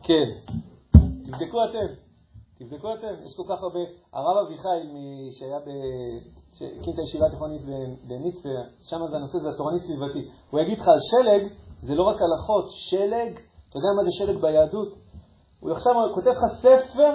כן, תבדקו אתם, תבדקו אתם, יש כל כך הרבה, הרב אביחי שהיה ב... שהקים את הישיבה התיכונית במצפה, שם זה הנושא, זה התורני סביבתי. הוא יגיד לך על שלג, זה לא רק הלכות, שלג, אתה יודע מה זה שלג ביהדות? הוא עכשיו כותב לך ספר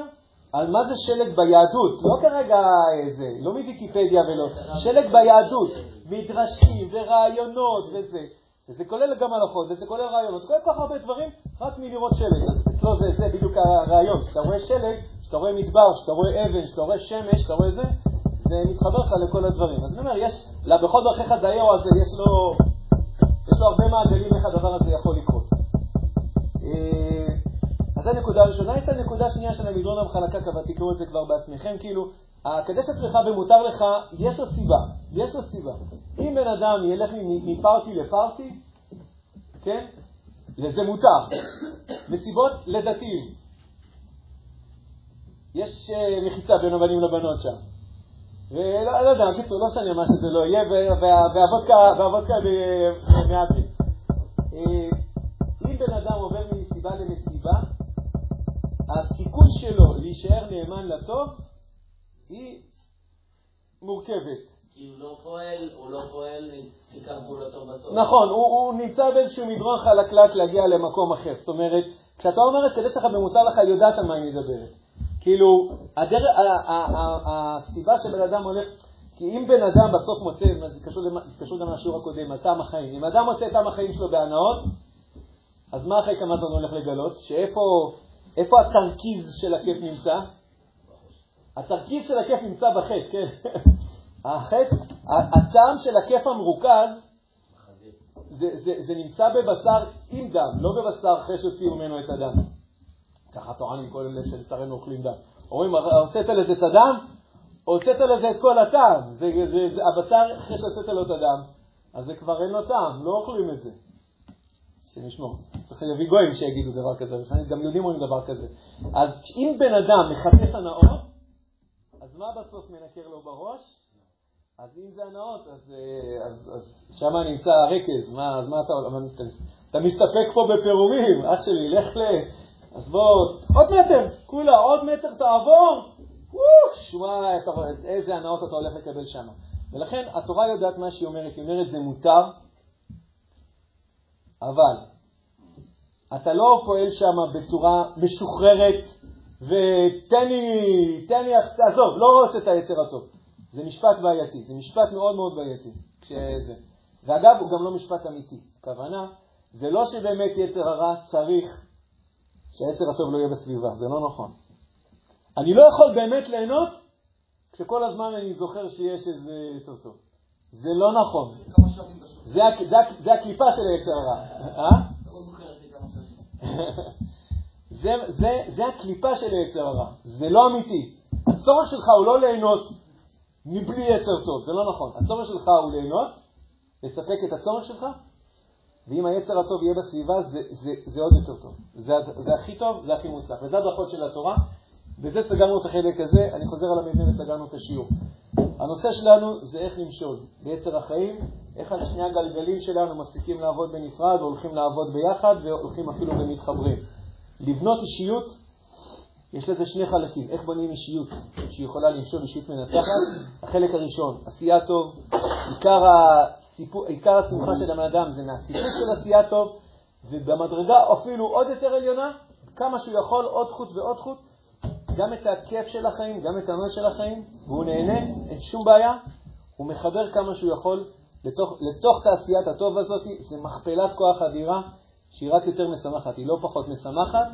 על מה זה שלג ביהדות, לא כרגע איזה, לא מוויקיפדיה ולא, שלג ביהדות, מדרשים ורעיונות וזה, וזה כולל גם הלכות, וזה כולל רעיונות, כולל כל כך הרבה דברים, רק מלראות שלג. אז אצלו זה, זה בדיוק הרעיון, כשאתה רואה שלג, כשאתה רואה מדבר, כשאתה רואה אבן, כשאתה רואה שמש, כשאתה רואה זה, זה מתחבר לך לכל הדברים. אז אני אומר, יש, בכל דרכיך דייהו הזה, יש לו, יש לו הרבה מעגלים איך הדבר הזה יכול לקרות. אה, אז זו נקודה ראשונה. יש את הנקודה השנייה של המדרון המחלקה, כבר תקראו את זה כבר בעצמכם, כאילו, הקדש עצמך ומותר לך, יש לו סיבה, יש לו סיבה. אם בן אדם ילך מפארטי לפארטי, כן? לזה מותר. מסיבות לדתיים. יש uh, מחיצה בין הבנים לבנות שם. ולא לא יודע, קיצור, לא משנה מה שזה לא יהיה, והוודקה במהדרין. אה, אם בן אדם עובר ממסיבה למסיבה, הסיכוי שלו להישאר נאמן לטוב היא מורכבת. כי הוא לא פועל, הוא לא פועל עיקר פעולתו בטוב. נכון, הוא, הוא נמצא באיזשהו מדרון חלקלק להגיע למקום אחר. זאת אומרת, כשאתה אומר את כדי שלך במותר לך, יודעת על מה היא מדברת. כאילו, הדר... הסיבה שבן אדם הולך, כי אם בן אדם בסוף מוצא, זה קשור, קשור גם לשיעור הקודם, על טעם החיים, אם אדם מוצא את טעם החיים שלו בהנאות, אז מה אחרי כמה זמן הולך לגלות? שאיפה התרכיז של הכיף נמצא? התרכיב של הכיף נמצא בחטא, כן. החטא, הטעם של הכיף המרוכז, זה, זה, זה נמצא בבשר עם דם, לא בבשר אחרי שהוציאו ממנו את הדם. ככה טוענים כל אלה שלצערנו אוכלים דם. אומרים, הוצאת לזה את הדם, הוצאת לזה את כל הטעם. זה, זה, זה, הבשר, אחרי שהוצאת לו את הדם, אז זה כבר אין לו טעם, לא אוכלים את זה. שנשמור. צריך להביא גויים שיגידו דבר כזה, גם יהודים אומרים דבר כזה. אז אם בן אדם מחפש הנאות, אז מה בסוף מנקר לו בראש? אז אם זה הנאות, אז, אה, אז, אז שם נמצא הרקז, מה, אז מה אתה? אתה מסתפק פה בפירומים, אח שלי, לך ל... אז בוא, עוד מטר, כולה, עוד מטר תעבור, וואש, מה, איזה הנאות אתה הולך לקבל שם. ולכן התורה יודעת מה שהיא אומרת, היא אומרת זה מותר, אבל אתה לא פועל שם בצורה משוחררת, ותן לי, תן לי, עזוב, לא רוצה את היצר הטוב. זה משפט בעייתי, זה משפט מאוד מאוד בעייתי. כשזה. ואגב, הוא גם לא משפט אמיתי. הכוונה, זה לא שבאמת יצר הרע צריך שהיצר הטוב לא יהיה בסביבה, זה לא נכון. אני לא יכול באמת ליהנות כשכל הזמן אני זוכר שיש איזה יצר טוב. זה לא נכון. זה, זה, זה הקליפה של היצר הרע. אה? זה, זה, זה הקליפה של היצר הרע, זה לא אמיתי. הצורך שלך הוא לא ליהנות מבלי יצר טוב, זה לא נכון. הצורך שלך הוא ליהנות, לספק את הצורך שלך, ואם היצר הטוב יהיה בסביבה, זה, זה, זה עוד יותר טוב. זה, זה הכי טוב, זה הכי מוצלח. וזה הדרכות של התורה. בזה סגרנו את החלק הזה, אני חוזר על המבנה וסגרנו את השיעור. הנושא שלנו זה איך למשול ביצר החיים, איך על שני הגלגלים שלנו מפסיקים לעבוד בנפרד, הולכים לעבוד ביחד והולכים אפילו ומתחברים. לבנות אישיות, יש לזה שני חלקים. איך בונים אישיות שיכולה למשול אישיות מנצחת? החלק הראשון, עשייה טוב. עיקר, עיקר השמחה של הבן אדם זה מהסיפור של עשייה טוב, ובמדרגה אפילו עוד יותר עליונה, כמה שהוא יכול, עוד חוט ועוד חוט, גם את הכיף של החיים, גם את הנוי של החיים, והוא נהנה, אין שום בעיה, הוא מחבר כמה שהוא יכול לתוך, לתוך תעשיית הטוב הזאת, זה מכפלת כוח אדירה שהיא רק יותר משמחת, היא לא פחות משמחת.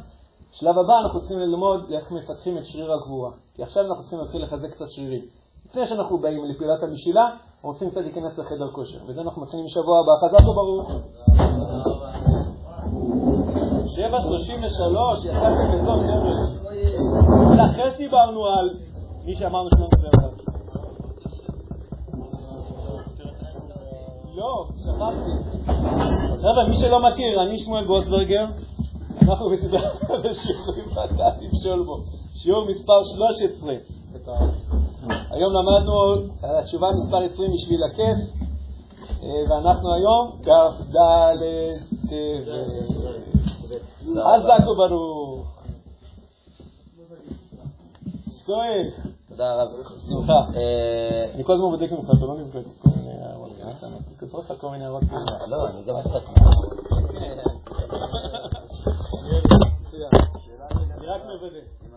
שלב הבא אנחנו צריכים ללמוד איך מפתחים את שריר הגבורה, כי עכשיו אנחנו צריכים להתחיל לחזק קצת שרירים. לפני שאנחנו באים לפעולת המשילה, רוצים קצת להיכנס לחדר כושר, וזה אנחנו מתחילים משבוע הבא. חזק וברוך. 7.33, יצאתם בזאת, חבר'ה. אחרי שדיברנו על מי שאמרנו שלא נדבר עליו. לא, שכחתי. חבר'ה, מי שלא מכיר, אני שמואל גוסברגר, אנחנו בשיעורים בדעת עם שולבו, שיעור מספר 13. היום למדנו התשובה מספר 20 בשביל הכיף, ואנחנו היום כ"ד חזק וברוך. שכוח. תודה רב. שמחה. אני כל הזמן בודק ממך, אתה לא נבדק כל מיני הערות. כתוב לך כל מיני הערות. לא, אני גם עסק. אני רק מוודא.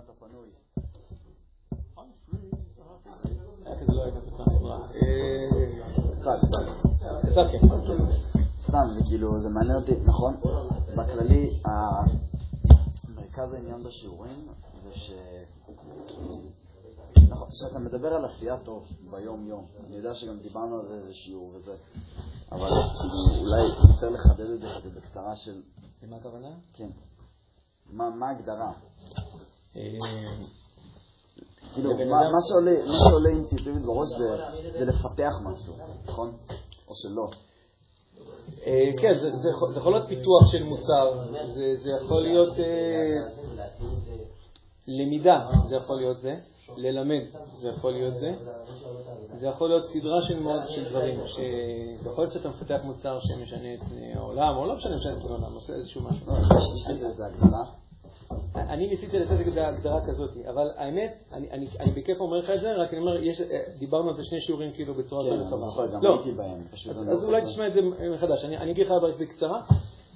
קצת כן. סתם, זה כאילו, זה מעניין אותי, נכון? בכללי, מרכז העניין בשיעורים זה ש... נכון, כשאתה מדבר על עשייה טוב ביום-יום, אני יודע שגם דיברנו על זה איזה שיעור וזה, אבל כאילו, אולי יותר לחדד את זה כזה בקצרה של, למה הכוונה? כן, מה ההגדרה? אה, כאילו, מה שעולה אינטואיטיבית בראש זה לפתח משהו, נכון? או שלא. אה, כן, זה- יכול- להיות פיתוח של מוצר, זה- יכול להיות אה, למידה, זה יכול להיות זה, ללמד, זה יכול להיות זה, זה יכול להיות סדרה של מאוד של דברים, זה יכול להיות שאתה מפתח מוצר שמשנה את פני העולם, או לא משנה, את העולם, עושה איזשהו משהו. לא, יש לזה איזה הגדרה. אני ניסיתי לתת בהגדרה כזאת, אבל האמת, אני, אני, אני בכיף אומר לך את זה, רק אני אומר, יש, אה, דיברנו על זה שני שיעורים כאילו בצורה כן, יותר רחבה. זוכר, גם לא. הייתי בהם, אז, אני לא אז אולי. תשמע את זה מחדש, אני, אני אגיד לך רק בקצרה.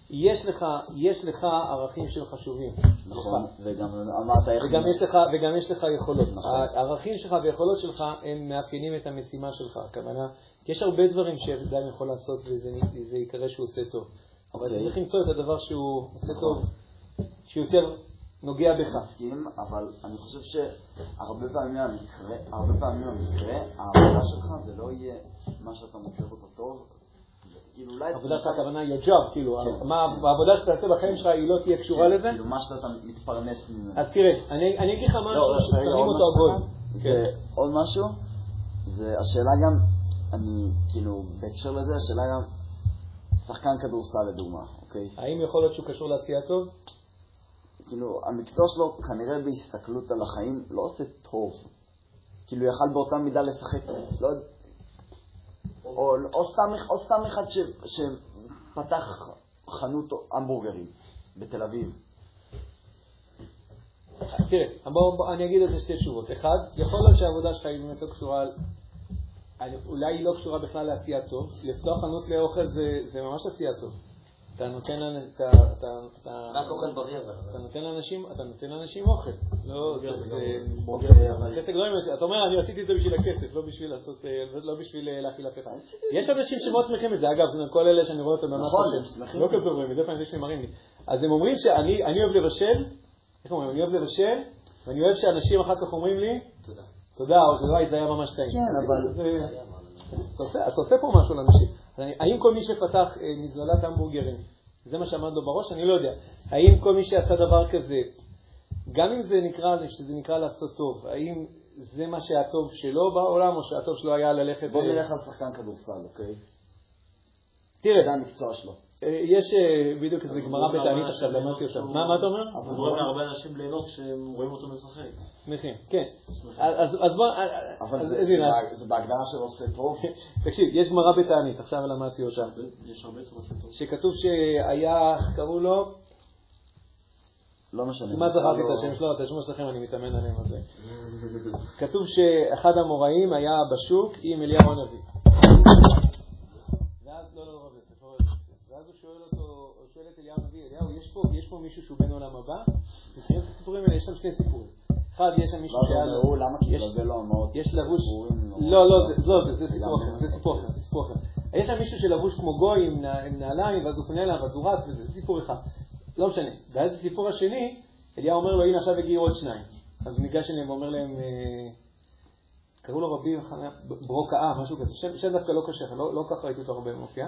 יש לך, יש לך ערכים שהם חשובים. נכון. וגם אמרת איך... וגם יש לך, וגם יש לך יכולות. נכון. הערכים שלך והיכולות שלך הם מאפיינים את המשימה שלך. הכוונה, יש הרבה דברים שאדם יכול לעשות וזה זה ייקרא שהוא עושה טוב. אבל אוקיי. צריך למצוא את הדבר שהוא עושה טוב, שיותר נוגע בך. מסכים, אבל אני חושב שהרבה פעמים המקרה, הרבה פעמים המקרה, העבודה שלך זה לא יהיה מה שאתה מוצא אותו טוב. כאילו אולי... העבודה שלך הכוונה היא הג'וב, כאילו, כן. מה- העבודה שאתה תעשה בחיים שלך היא לא תהיה קשורה לזה. כאילו מה שאתה מתפרנס ממנו. אז תראה, אני אגיד לך לא, משהו רגע, ששמים אותו. זה עוד משהו, זה השאלה גם, אני כאילו, בהקשר לזה, השאלה גם, שחקן כדורסל לדוגמה, אוקיי? האם יכול להיות שהוא קשור לעשייה טוב? כאילו, המקצוע שלו כנראה בהסתכלות על החיים לא עושה טוב. כאילו, יכל באותה מידה לשחק, לא יודע, או, או, או סתם אחד ש, שפתח חנות המבורגרים בתל אביב. תראה, בוא, בוא, אני אגיד על זה שתי תשובות. אחד, יכול להיות שהעבודה שלך היא באמת לא קשורה, אני- אולי היא לא קשורה בכלל לעשייה טוב. לפתוח חנות לאוכל זה, זה ממש עשייה טוב. אתה נותן, לאנ- אתה, אתה, אתה, רק אוכל בריא אבל. אתה נותן לאנשים, אתה נותן לאנשים אוכל. לא, זה, אוקיי, חסד גדול, אתה אומר, אני עשיתי את זה בשביל הכסף, לא בשביל לעשות, אה, לא בשביל אה, להאכיל אף אחד. יש אנשים שמאוד שמחים את זה, אגב, כל אלה שאני רואה אותם במערכת נכון, השם, הם שמחים לא. כזה אומרים, מדי פעם יש לי מראים לי. אז הם אומרים שאני אני אוהב לבשל, איך אומרים, אני אוהב לבשל, ואני אוהב שאנשים אחר כך אומרים לי, תודה. תודה, או שזה וואי, זה היה ממש טעים. כן, אבל- אתה עושה פה משהו לאנשים. האם כל מי שפתח אה, מזללת המבורגרים, זה מה שעמד לו בראש? אני לא יודע. האם כל מי שעשה דבר כזה, גם אם זה נקרא, שזה נקרא לעשות טוב, האם זה מה שהיה טוב שלו בעולם, או שהטוב שלו היה ללכת... בוא נלך על שחקן כדורסל, אוקיי? תראה, זה המקצוע שלו. אה, יש אה, בדיוק איזה גמרא בתענית עכשיו, למדתי אותה. מה מה אתה אומר? אז זה גורם להרבה אנשים ליהנות כשהם רואים אותו משחק. שמחים, כן. אז אז בוא, אה, אבל אז זה- בהגדרה של עושה טוב. תקשיב, יש גמרא בתענית, עכשיו למדתי אותה. הרבה- יש הרבה צורות של טוב. שכתוב שהיה, קראו לו? לא משנה. כמעט בכלל זכרתי לא- את השם שלו, את השמות שלכם אני מתאמן עליהם על זה. כתוב שאחד המוראים היה בשוק עם אליהו הנביא. שואל את אליהו הנביא, אליהו, יש פה, יש פה מישהו שהוא בן עולם הבא? מכירים את הסיפורים האלה? יש שם שני סיפורים. אחד, יש שם מישהו ואז שהיה אומר, הוא, למה? יש- התבלבל לו המעות. יש לבוש, נורא- לא, לא, זה- לא, זה- זה סיפור אחר, זה סיפור אחר, זה סיפור אחר. יש שם מישהו שלבוש כמו גוי עם נע- עם נעליים, ואז הוא פונה אליו, אז הוא רץ, וזה סיפור אחד. לא משנה. ואז הסיפור השני, אליהו אומר לו, הנה עכשיו הגיעו עוד שניים. אז הוא ניגש אליהם ואומר להם, אה, קראו לו רבי ברוקאה, משהו כזה, שם, שם דווקא לא קשה, לא, לא ככה ראיתי אותו הרבה מופיע,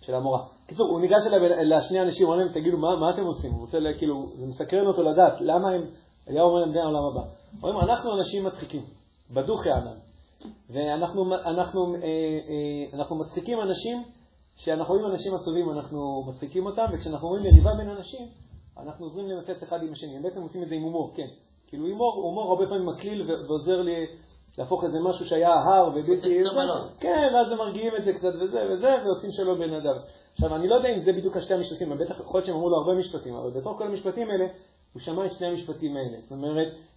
של המורה. קיצור, הוא ניגש אליו, לשני אנשים, הוא אומר להם, תגידו, מה, מה אתם עושים? הוא רוצה, לה- כאילו, זה מסקרן אותו לדעת, למה הם, אליהו אומר להם, בני העולם הבא. אומרים, אנחנו אנשים מצחיקים, בדוך יענן. ואנחנו אנחנו, אה, אה, אנחנו מצחיקים אנשים, כשאנחנו רואים אנשים עצובים אנחנו מצחיקים אותם, וכשאנחנו רואים מריבה בין אנשים, אנחנו עוזרים להם אחד עם השני. הם בעצם עושים את זה עם הומור, כן. כאילו הומור, הרבה פעמים מקליל ועוזר לי להפוך איזה משהו שהיה הר ובלתי... כן, ואז הם מרגיעים את זה קצת וזה וזה, ועושים שלום בין אדם. עכשיו, אני לא יודע אם זה בדיוק השתי המשפטים, בטח יכול להיות שהם אמרו לו הרבה משפטים, אבל בתוך כל המשפטים האלה, הוא שמע את שני המשפטים האלה. זאת אומרת,